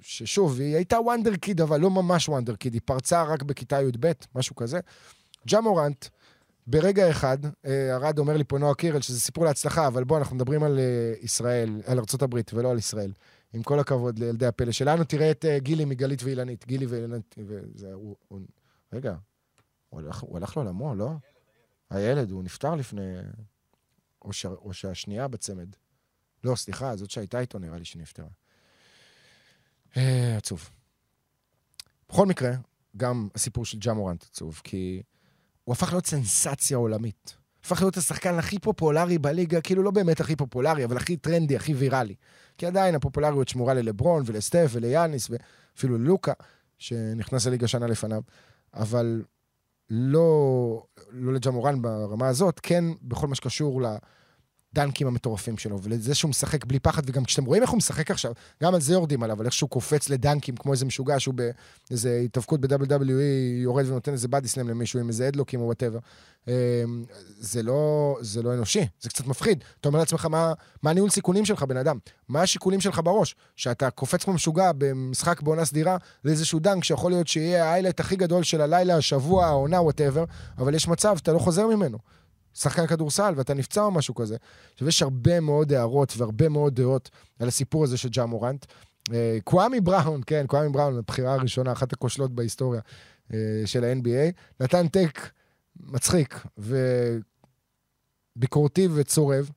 Speaker 3: ששוב, היא הייתה וונדר קיד, אבל לא ממש וונדר קיד, היא פרצה רק בכיתה י"ב, משהו כזה. ג'ה מורנט, ברגע אחד, אה, ארד אומר לי פה נועה קירל, שזה סיפור להצלחה, אבל בוא, אנחנו מדברים על אה, ישראל, על ארה"ב ולא על ישראל. עם כל הכבוד לילדי הפלא שלנו, תראה את גילי מגלית ואילנית. גילי ואילנית, וזה, הוא, הוא... רגע, הוא הלך, הוא הלך לעולמו, לא? הילד, הוא נפטר לפני... או, ש... או שהשנייה בצמד. לא, סליחה, זאת שהייתה איתו נראה לי שנפטרה. אה, עצוב. בכל מקרה, גם הסיפור של ג'ה מורנט עצוב, כי הוא הפך להיות סנסציה עולמית. הפך להיות השחקן הכי פופולרי בליגה, כאילו לא באמת הכי פופולרי, אבל הכי טרנדי, הכי ויראלי. כי עדיין הפופולריות שמורה ללברון ולסטף וליאניס ואפילו ללוקה, שנכנס לליגה שנה לפניו. אבל לא, לא לג'ה מורן ברמה הזאת, כן בכל מה שקשור לדנקים המטורפים שלו, ולזה שהוא משחק בלי פחד, וגם כשאתם רואים איך הוא משחק עכשיו, גם על זה יורדים עליו, על איך שהוא קופץ לדנקים כמו איזה משוגע, שהוא באיזה התאבקות ב-WWE, יורד ונותן איזה body slam למישהו עם איזה headlock ים או whatever. זה לא, זה לא אנושי, זה קצת מפחיד. אתה אומר לעצמך, מה, מה הניהול סיכונים שלך, בן אדם? מה השיקולים שלך בראש? שאתה קופץ כמו משוגע במשחק בעונה סדירה לאיזשהו דנק, שיכול להיות שיהיה ה highlight הכי גדול של הלילה, השבוע, העונה, whatever, אבל יש מצב, אתה לא חוזר ממנו. שחקן כדורסל ואתה נפצע או משהו כזה. עכשיו, יש הרבה מאוד הערות והרבה מאוד דעות על הסיפור הזה של ג'ה מורנט. אה, קוואמי בראון, כן, קוואמי בראון, הבחירה הראשונה, אחת הכושלות בהיסטוריה אה, של ה-NBA, נתן take מצחיק וביקורתי וצורב,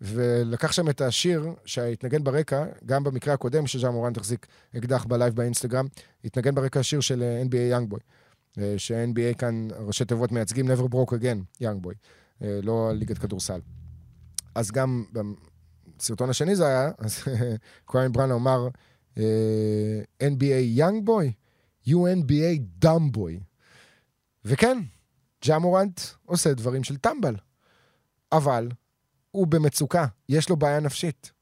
Speaker 3: ולקח שם את השיר שהתנגן ברקע, גם במקרה הקודם, שג'ה מורנט החזיק אקדח בלייב באינסטגרם, התנגן ברקע השיר של NBA יאנג בוי. אה, ש-NBA כאן, ראשי תיבות מייצגים never broke again, young boy, אה, לא ליגת כדורסל. אז גם בסרטון השני זה היה, אז קוויין בראון אמר, אה, NBA young boy, you NBA dumb boy. וכן, ג'ה מורנט עושה דברים של טמבל, אבל הוא במצוקה, יש לו בעיה נפשית.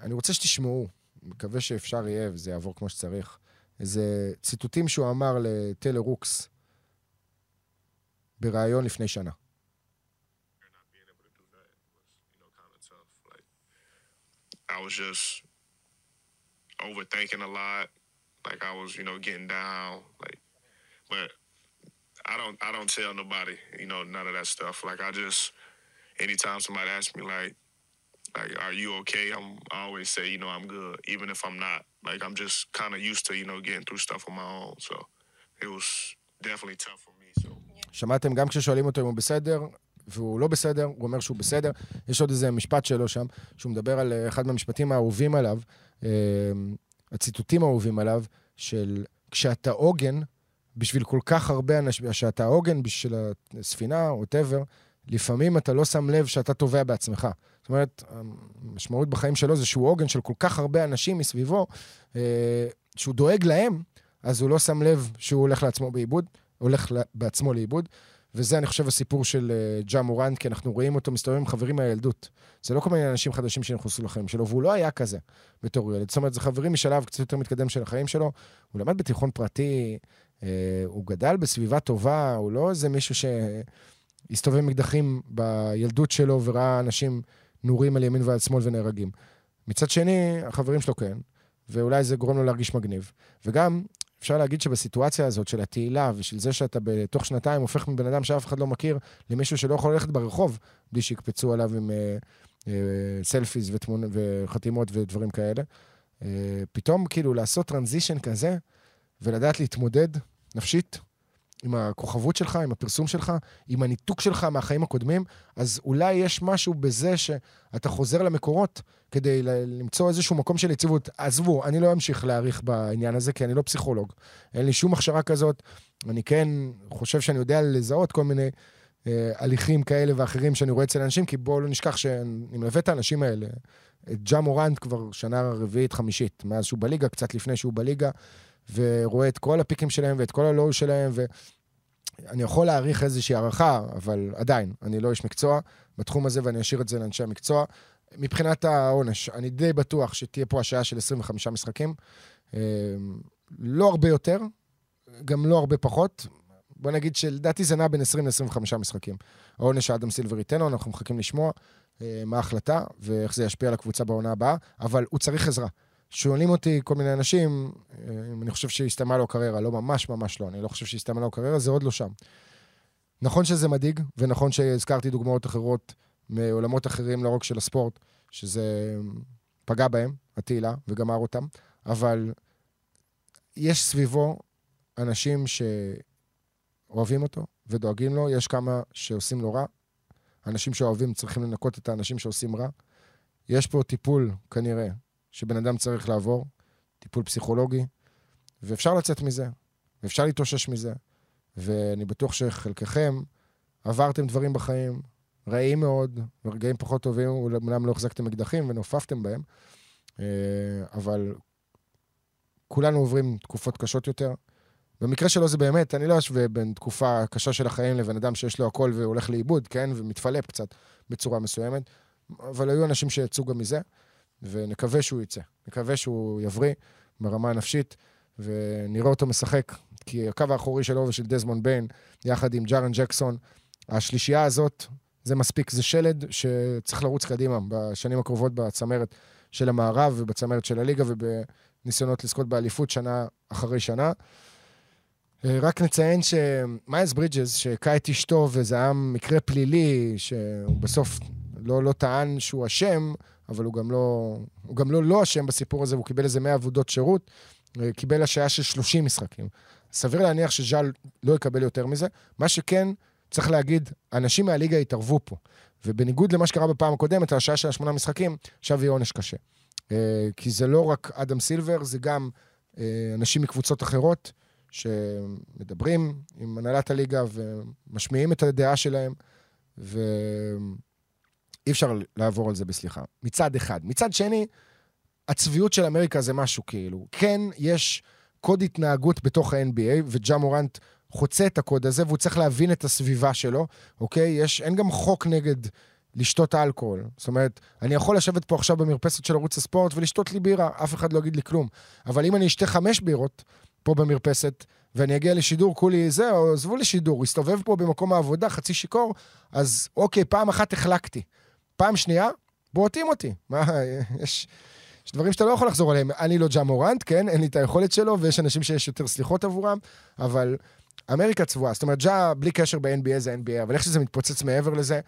Speaker 3: אני רוצה שתשמעו, מקווה שאפשר יהיה וזה יעבור כמו שצריך. איזה ציטוטים שהוא אמר לטלר רוקס בריאיון לפני שנה.
Speaker 4: I was just overthinking a lot. Like I was, you know, getting down. Like, but I don't, I don't tell nobody, you know, none of that stuff. Like I just, anytime somebody asks me, like, like, are you okay? I'm I always say, you know, I'm good, even if I'm not. Like, I'm just kind of used to, you know, getting through stuff on my own. So it was definitely tough for me. So.
Speaker 3: שמעתם גם כששואלים אותו אם הוא בסדר, והוא לא בסדר, הוא אומר שהוא בסדר. יש עוד איזה משפט שלו שם, שהוא מדבר על אה, אחד מהמשפטים האהובים עליו, אה, הציטוטים האהובים עליו, של כשאתה עוגן, בשביל כל כך הרבה אנשים, כשאתה עוגן בשביל הספינה, או whatever, לפעמים אתה לא שם לב שאתה טובע בעצמך. זאת אומרת, המשמעות בחיים שלו זה שהוא עוגן של כל כך הרבה אנשים מסביבו, אה, שהוא דואג להם, אז הוא לא שם לב שהוא הולך לעצמו באיבוד, הולך בעצמו לאיבוד. וזה, אני חושב, הסיפור של ג'ה מורנט, כי אנחנו רואים אותו מסתובב עם חברים מהילדות. זה לא כל מיני אנשים חדשים שנכנסו לחיים שלו, והוא לא היה כזה בתור ילד. זאת אומרת, זה חברים משלב קצת יותר מתקדם של החיים שלו. הוא למד בתיכון פרטי, uh, הוא גדל בסביבה טובה, הוא לא איזה מישהו שהסתובב עם אקדחים בילדות שלו וראה אנשים נורים על ימין ועל שמאל ונהרגים. מצד שני, החברים שלו כן, ואולי זה גורם לו להרגיש מגניב. וגם, אפשר להגיד שבסיטואציה הזאת של התהילה ושל זה שאתה בתוך שנתיים הופך מבן אדם שאף אחד לא מכיר למישהו שלא יכול ללכת ברחוב בלי שיקפצו עליו עם אה, אה, סלפיז ותמונ... וחתימות ודברים כאלה. אה, פתאום כאילו לעשות טרנזישן כזה ולדעת להתמודד נפשית עם הכוכבות שלך, עם הפרסום שלך, עם הניתוק שלך מהחיים הקודמים, אז אולי יש משהו בזה שאתה חוזר למקורות כדי למצוא איזשהו מקום של יציבות. עזבו, אני לא אמשיך להעריך בעניין הזה, כי אני לא פסיכולוג. אין לי שום הכשרה כזאת. אני כן חושב שאני יודע לזהות כל מיני אה, הליכים כאלה ואחרים שאני רואה אצל אנשים, כי בואו לא נשכח שאני מלווה את האנשים האלה. את ג'ה מורנט כבר שנה רביעית, חמישית, מאז שהוא בליגה, קצת לפני שהוא בליגה. ורואה את כל הפיקים שלהם ואת כל הלואו שלהם, ואני יכול להעריך איזושהי הערכה, אבל עדיין, אני לא איש מקצוע בתחום הזה, ואני אשאיר את זה לאנשי המקצוע. מבחינת העונש, אני די בטוח שתהיה פה השעה של 25 משחקים. אה, לא הרבה יותר, גם לא הרבה פחות. בוא נגיד שלדעתי זה נע בין 20 ל-25 משחקים. העונש שאדם סילבר ייתן לו, אנחנו מחכים לשמוע אה, מה ההחלטה ואיך זה ישפיע על הקבוצה בעונה הבאה, אבל הוא צריך עזרה. שואלים אותי כל מיני אנשים, אה, אם אני חושב שהסתיימה לו קריירה. לא, ממש ממש לא. אני לא חושב שהסתיימה לו קריירה, זה עוד לא שם. נכון שזה מדאיג, ונכון שהזכרתי דוגמאות אחרות מעולמות אחרים, לא רק של הספורט, שזה פגע בהם, התהילה, וגמר אותם, אבל יש סביבו אנשים שאוהבים אותו ודואגים לו, יש כמה שעושים לו רע. אנשים שאוהבים צריכים לנקות את האנשים שעושים רע. יש פה טיפול, כנראה, שבן אדם צריך לעבור, טיפול פסיכולוגי, ואפשר לצאת מזה, ואפשר להתאושש מזה. ואני בטוח שחלקכם עברתם דברים בחיים רעים מאוד, ורגעים פחות טובים, אומנם לא החזקתם אקדחים ונופפתם בהם, אה, אבל כולנו עוברים תקופות קשות יותר, במקרה שלו זה באמת, אני לא אשווה בין תקופה קשה של החיים לבין אדם שיש לו הכל והולך לאיבוד, כן? ומתפלפ קצת בצורה מסוימת. אבל היו אנשים שיצאו גם מזה, ונקווה שהוא יצא. נקווה שהוא יבריא ברמה הנפשית, ונראה אותו משחק, כי הקו האחורי שלו ושל דזמונד ביין, יחד עם ג'ארן ג'קסון, השלישייה הזאת, זה מספיק, זה שלד שצריך לרוץ קדימה בשנים הקרובות בצמרת של המערב ובצמרת של הליגה ובניסיונות לזכות באליפות שנה אחרי שנה. אה, רק נציין שמיילס ברידג'ס, שהכה את אשתו וזה היה מקרה פלילי, שהוא בסוף לא, לא טען שהוא אשם, אבל הוא גם לא, הוא גם לא לא אשם בסיפור הזה, והוא קיבל איזה 100 עבודות שירות, אה, קיבל השעיה של 30 משחקים. סביר להניח שז'אל לא יקבל יותר מזה. מה שכן, צריך להגיד, אנשים מהליגה התערבו פה. ובניגוד למה שקרה בפעם הקודמת, על השעה של השמונה משחקים, עכשיו יהיה עונש קשה. אה, כי זה לא רק אדם סילבר, זה גם אנשים מקבוצות אחרות. שמדברים עם הנהלת הליגה ומשמיעים את הדעה שלהם, ואי אפשר לעבור על זה בסליחה. מצד אחד. מצד שני, הצביעות של אמריקה זה משהו כאילו. כן, יש קוד התנהגות בתוך ה-NBA, וג'ה מורנט חוצה את הקוד הזה, והוא צריך להבין את הסביבה שלו, אוקיי? יש, אין גם חוק נגד לשתות אלכוהול. זאת אומרת, אני יכול לשבת פה עכשיו במרפסת של ערוץ הספורט ולשתות לי בירה, אף אחד לא יגיד לי כלום. אבל אם אני אשתה חמש בירות, פה במרפסת, ואני אגיע לשידור, כולי זה, או עזבו לשידור, הסתובב פה במקום העבודה, חצי שיכור, אז אוקיי, פעם אחת החלקתי. פעם שנייה, בועטים אותי. מה, יש... יש דברים שאתה לא יכול לחזור עליהם. אני לא ג'ה מורנט, כן? אין לי את היכולת שלו, ויש אנשים שיש יותר סליחות עבורם, אבל אמריקה צבועה. זאת אומרת, ג'ה, בלי קשר ב-NBA זה NBA, אבל איך שזה מתפוצץ מעבר לזה,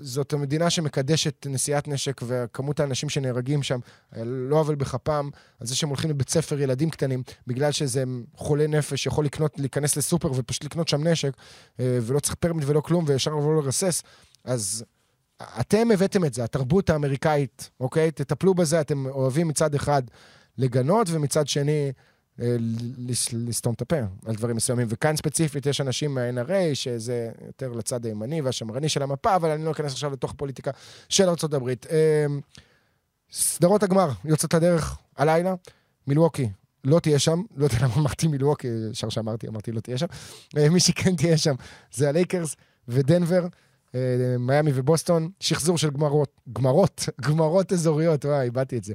Speaker 3: זאת המדינה שמקדשת נשיאת נשק, וכמות האנשים שנהרגים שם, לא עוול בכפם, על זה שהם הולכים לבית ספר ילדים קטנים, בגלל שזה חולה נפש, יכול לקנות, להיכנס לסופר ופשוט לקנות שם נשק, אה, ולא צריך פרמיט ולא כלום, וישר לבוא לרסס, אז אתם הבאתם את זה, התרבות האמריקאית, אוקיי? תטפלו בזה, אתם אוהבים מצד אחד לגנות, ומצד שני... אה, לסתום את הפה על דברים מסוימים. וכאן ספציפית יש אנשים מה-NRA, שזה יותר לצד הימני והשמרני של המפה, אבל אני לא אכנס עכשיו לתוך פוליטיקה של ארה"ב. אה, סדרות הגמר יוצאת לדרך הלילה, מילווקי לא תהיה שם, לא יודע למה אמרתי מילווקי, ישר שאמרתי, אמרתי לא תהיה שם. אה, מי שכן תהיה שם זה הלייקרס ודנבר. מיאמי ובוסטון, שחזור של גמרות, גמרות, גמרות אזוריות, וואי, איבדתי את זה.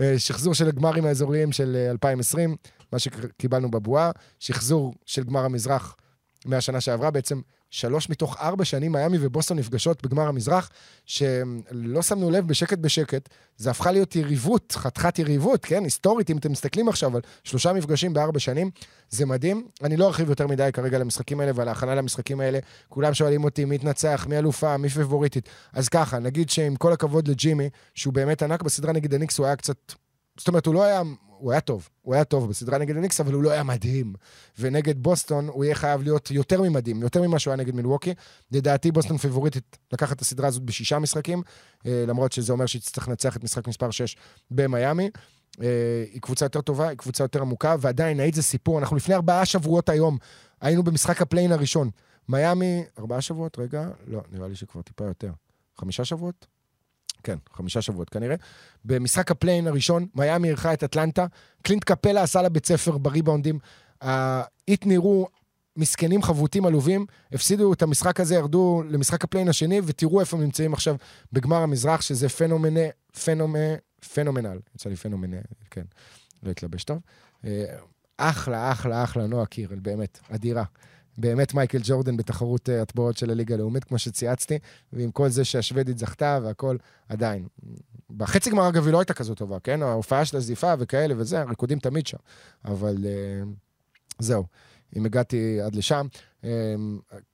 Speaker 3: אה, שחזור של הגמרים האזוריים של 2020, אה, מה שקיבלנו בבועה, שחזור של גמר המזרח מהשנה שעברה, בעצם שלוש מתוך ארבע שנים מיאמי ובוסטון נפגשות בגמר המזרח, שלא שמנו לב בשקט בשקט, זה הפכה להיות יריבות, חתיכת יריבות, כן? היסטורית, אם אתם מסתכלים עכשיו על שלושה מפגשים בארבע שנים, זה מדהים. אני לא ארחיב יותר מדי כרגע למשחקים האלה ועל ההכנה למשחקים האלה. כולם שואלים אותי מי תנצח, מי אלופה, מי פייבוריטית. אז ככה, נגיד שעם כל הכבוד לג'ימי, שהוא באמת ענק בסדרה נגד הניקס, הוא היה קצת... זאת אומרת, הוא לא היה הוא היה טוב, הוא היה טוב בסדרה נגד הניקס, אבל הוא לא היה מדהים. ונגד בוסטון הוא יהיה חייב להיות יותר ממדהים, יותר ממה שהוא היה נגד מילווקי. לדעתי בוסטון פייבוריטית לקחת את הסדרה הזאת בשישה משחקים, אה, למרות שזה אומר שהיא תצטרך לנצח את משחק מספר 6 במיאמי. אה, היא קבוצה יותר טובה, היא קבוצה יותר עמוקה, ועדיין, ההיט זה סיפור. אנחנו לפני ארבעה שבועות היום, היינו במשחק ה play-in הראשון. מיאמי, ארבעה שבועות? רגע, לא, נראה לי שכבר טיפה יותר. חמישה שבועות? כן, חמישה שבועות כנראה. במשחק ה play-in הראשון, מיאמי אירחה את אטלנטה, קלינט קפלה עשה לה בית ספר בריבאונדים. ההיט נראו מסכנים חבוטים עלובים, הפסידו את המשחק הזה, ירדו למשחק ה play-in השני, ותראו איפה הם נמצאים עכשיו בגמר המזרח, שזה פנומנה, פנומה, פנומנל. יצא לי פנומנה, כן, לא התלבש טוב. אה, אחלה, אחלה, אחלה, נועה קירל, באמת, אדירה. באמת מייקל ג'ורדן בתחרות אה, הטבעות של הליגה הלאומית, כמו שצייצתי, ועם כל זה שהשוודית זכתה והכל, עדיין. בחצי גמר, אגב, היא לא הייתה כזו טובה, כן? ההופעה של הזיפה וכאלה וזה, הריקודים תמיד שם. אבל uh, זהו, אם הגעתי עד לשם. אמ,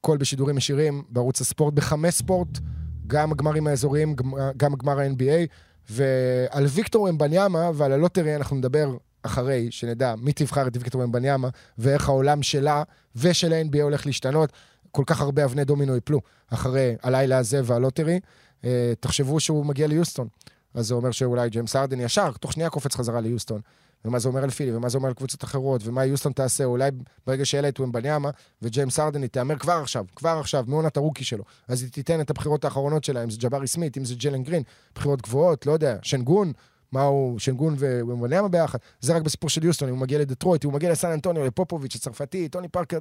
Speaker 3: כל בשידורים ישירים בערוץ הספורט, בחמש ספורט, גם הגמרים האזוריים, גם הגמר ה-NBA, ועל ויקטור וומבניאמה ועל ה lottery אנחנו נדבר אחרי שנדע מי תבחר את ויקטור וומבניאמה ואיך העולם שלה ושל ה-NBA הולך להשתנות. כל כך הרבה אבני דומינו יפלו אחרי הלילה הזה וה lottery. אה, תחשבו שהוא מגיע ליוסטון. אז זה אומר שאולי ג'יימס הארדן ישר, תוך שנייה קופץ חזרה ליוסטון. ומה זה אומר על פילי, ומה זה אומר על קבוצות אחרות, ומה יוסטון תעשה, אולי ברגע שיהיה לה את וומבניאמה, וג'יימס הארדן היא תהמר כבר עכשיו, כבר עכשיו, מעונת ה rookie שלו. אז היא תיתן את הבחירות האחרונות שלה, אם זה ג'בארי סמית, אם זה ג'לן גרין, בחירות גבוהות, לא יודע, שנגון, מה הוא, שנגון וומבניאמה ביחד. זה רק בסיפור של יוסטון, אם הוא מגיע לדטרויט, אם הוא מגיע לסן אנטוניו, לפופוביץ', הצרפתי, טוני פארקר,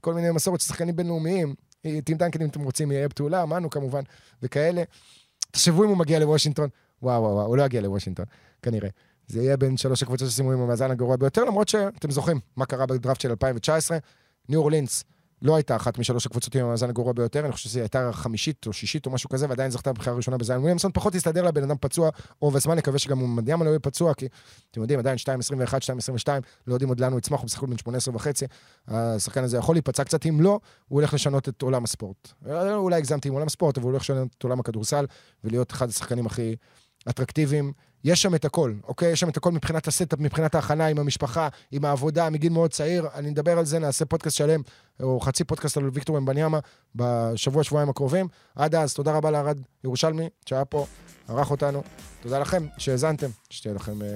Speaker 3: כל מיני מסורת של שחקנים בינלאומיים. טים דנקן, אם אתם רוצים, איי הבתולה, מנו כמובן, וכאלה. תחשבו אם הוא מגיע לוושינגטון, וואו, וואו, וואו, הוא לא יגיע לוושינגטון, כנראה. זה יהיה בין שלוש הקבוצות ששימו עם המאזן הגרוע ביותר, למרות שאתם זוכרים מה קרה בדראפט של 2019. ניו אורלינס לא הייתה אחת משלוש הקבוצות עם המאזן הגרוע ביותר, אני חושב שהיא הייתה חמישית או שישית או משהו כזה, ועדיין זכתה בבחירה הראשונה בזיין וויליאמסון. פחות הסתדר לה בן אדם פצוע רוב הזמן, נקווה שגם הוא מדהים לא יהיה פצוע, כי אתם יודעים, עדיין 2.21, 2.22, לא יודעים עוד לאן הוא יצמח, הוא הכל בן 18 וחצי. השחקן הזה יכול להיפצע קצת, אם לא, הוא הולך לשנות את עולם הספורט. אולי הגזמתי עם עולם הספורט, אבל הוא הולך לשנות את עולם הכדורסל, ולהיות אחד השחקנים הכי אטרקטיביים יש שם את הכל, אוקיי? יש שם את הכל מבחינת ה setup, מבחינת ההכנה עם המשפחה, עם העבודה, מגיל מאוד צעיר. אני נדבר על זה, נעשה פודקאסט שלם, או חצי פודקאסט על ויקטור וומבניאמה בשבוע, שבועיים הקרובים. עד אז, תודה רבה לארד ירושלמי, שהיה פה, ערך אותנו. תודה לכם שהאזנתם, שתהיה לכם אה,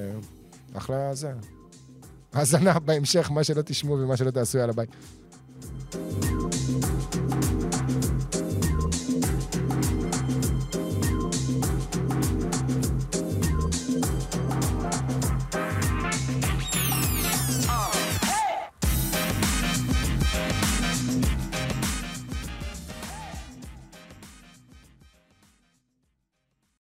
Speaker 3: אחלה זה. האזנה בהמשך, מה שלא תשמעו ומה שלא תעשו, יאללה ביי.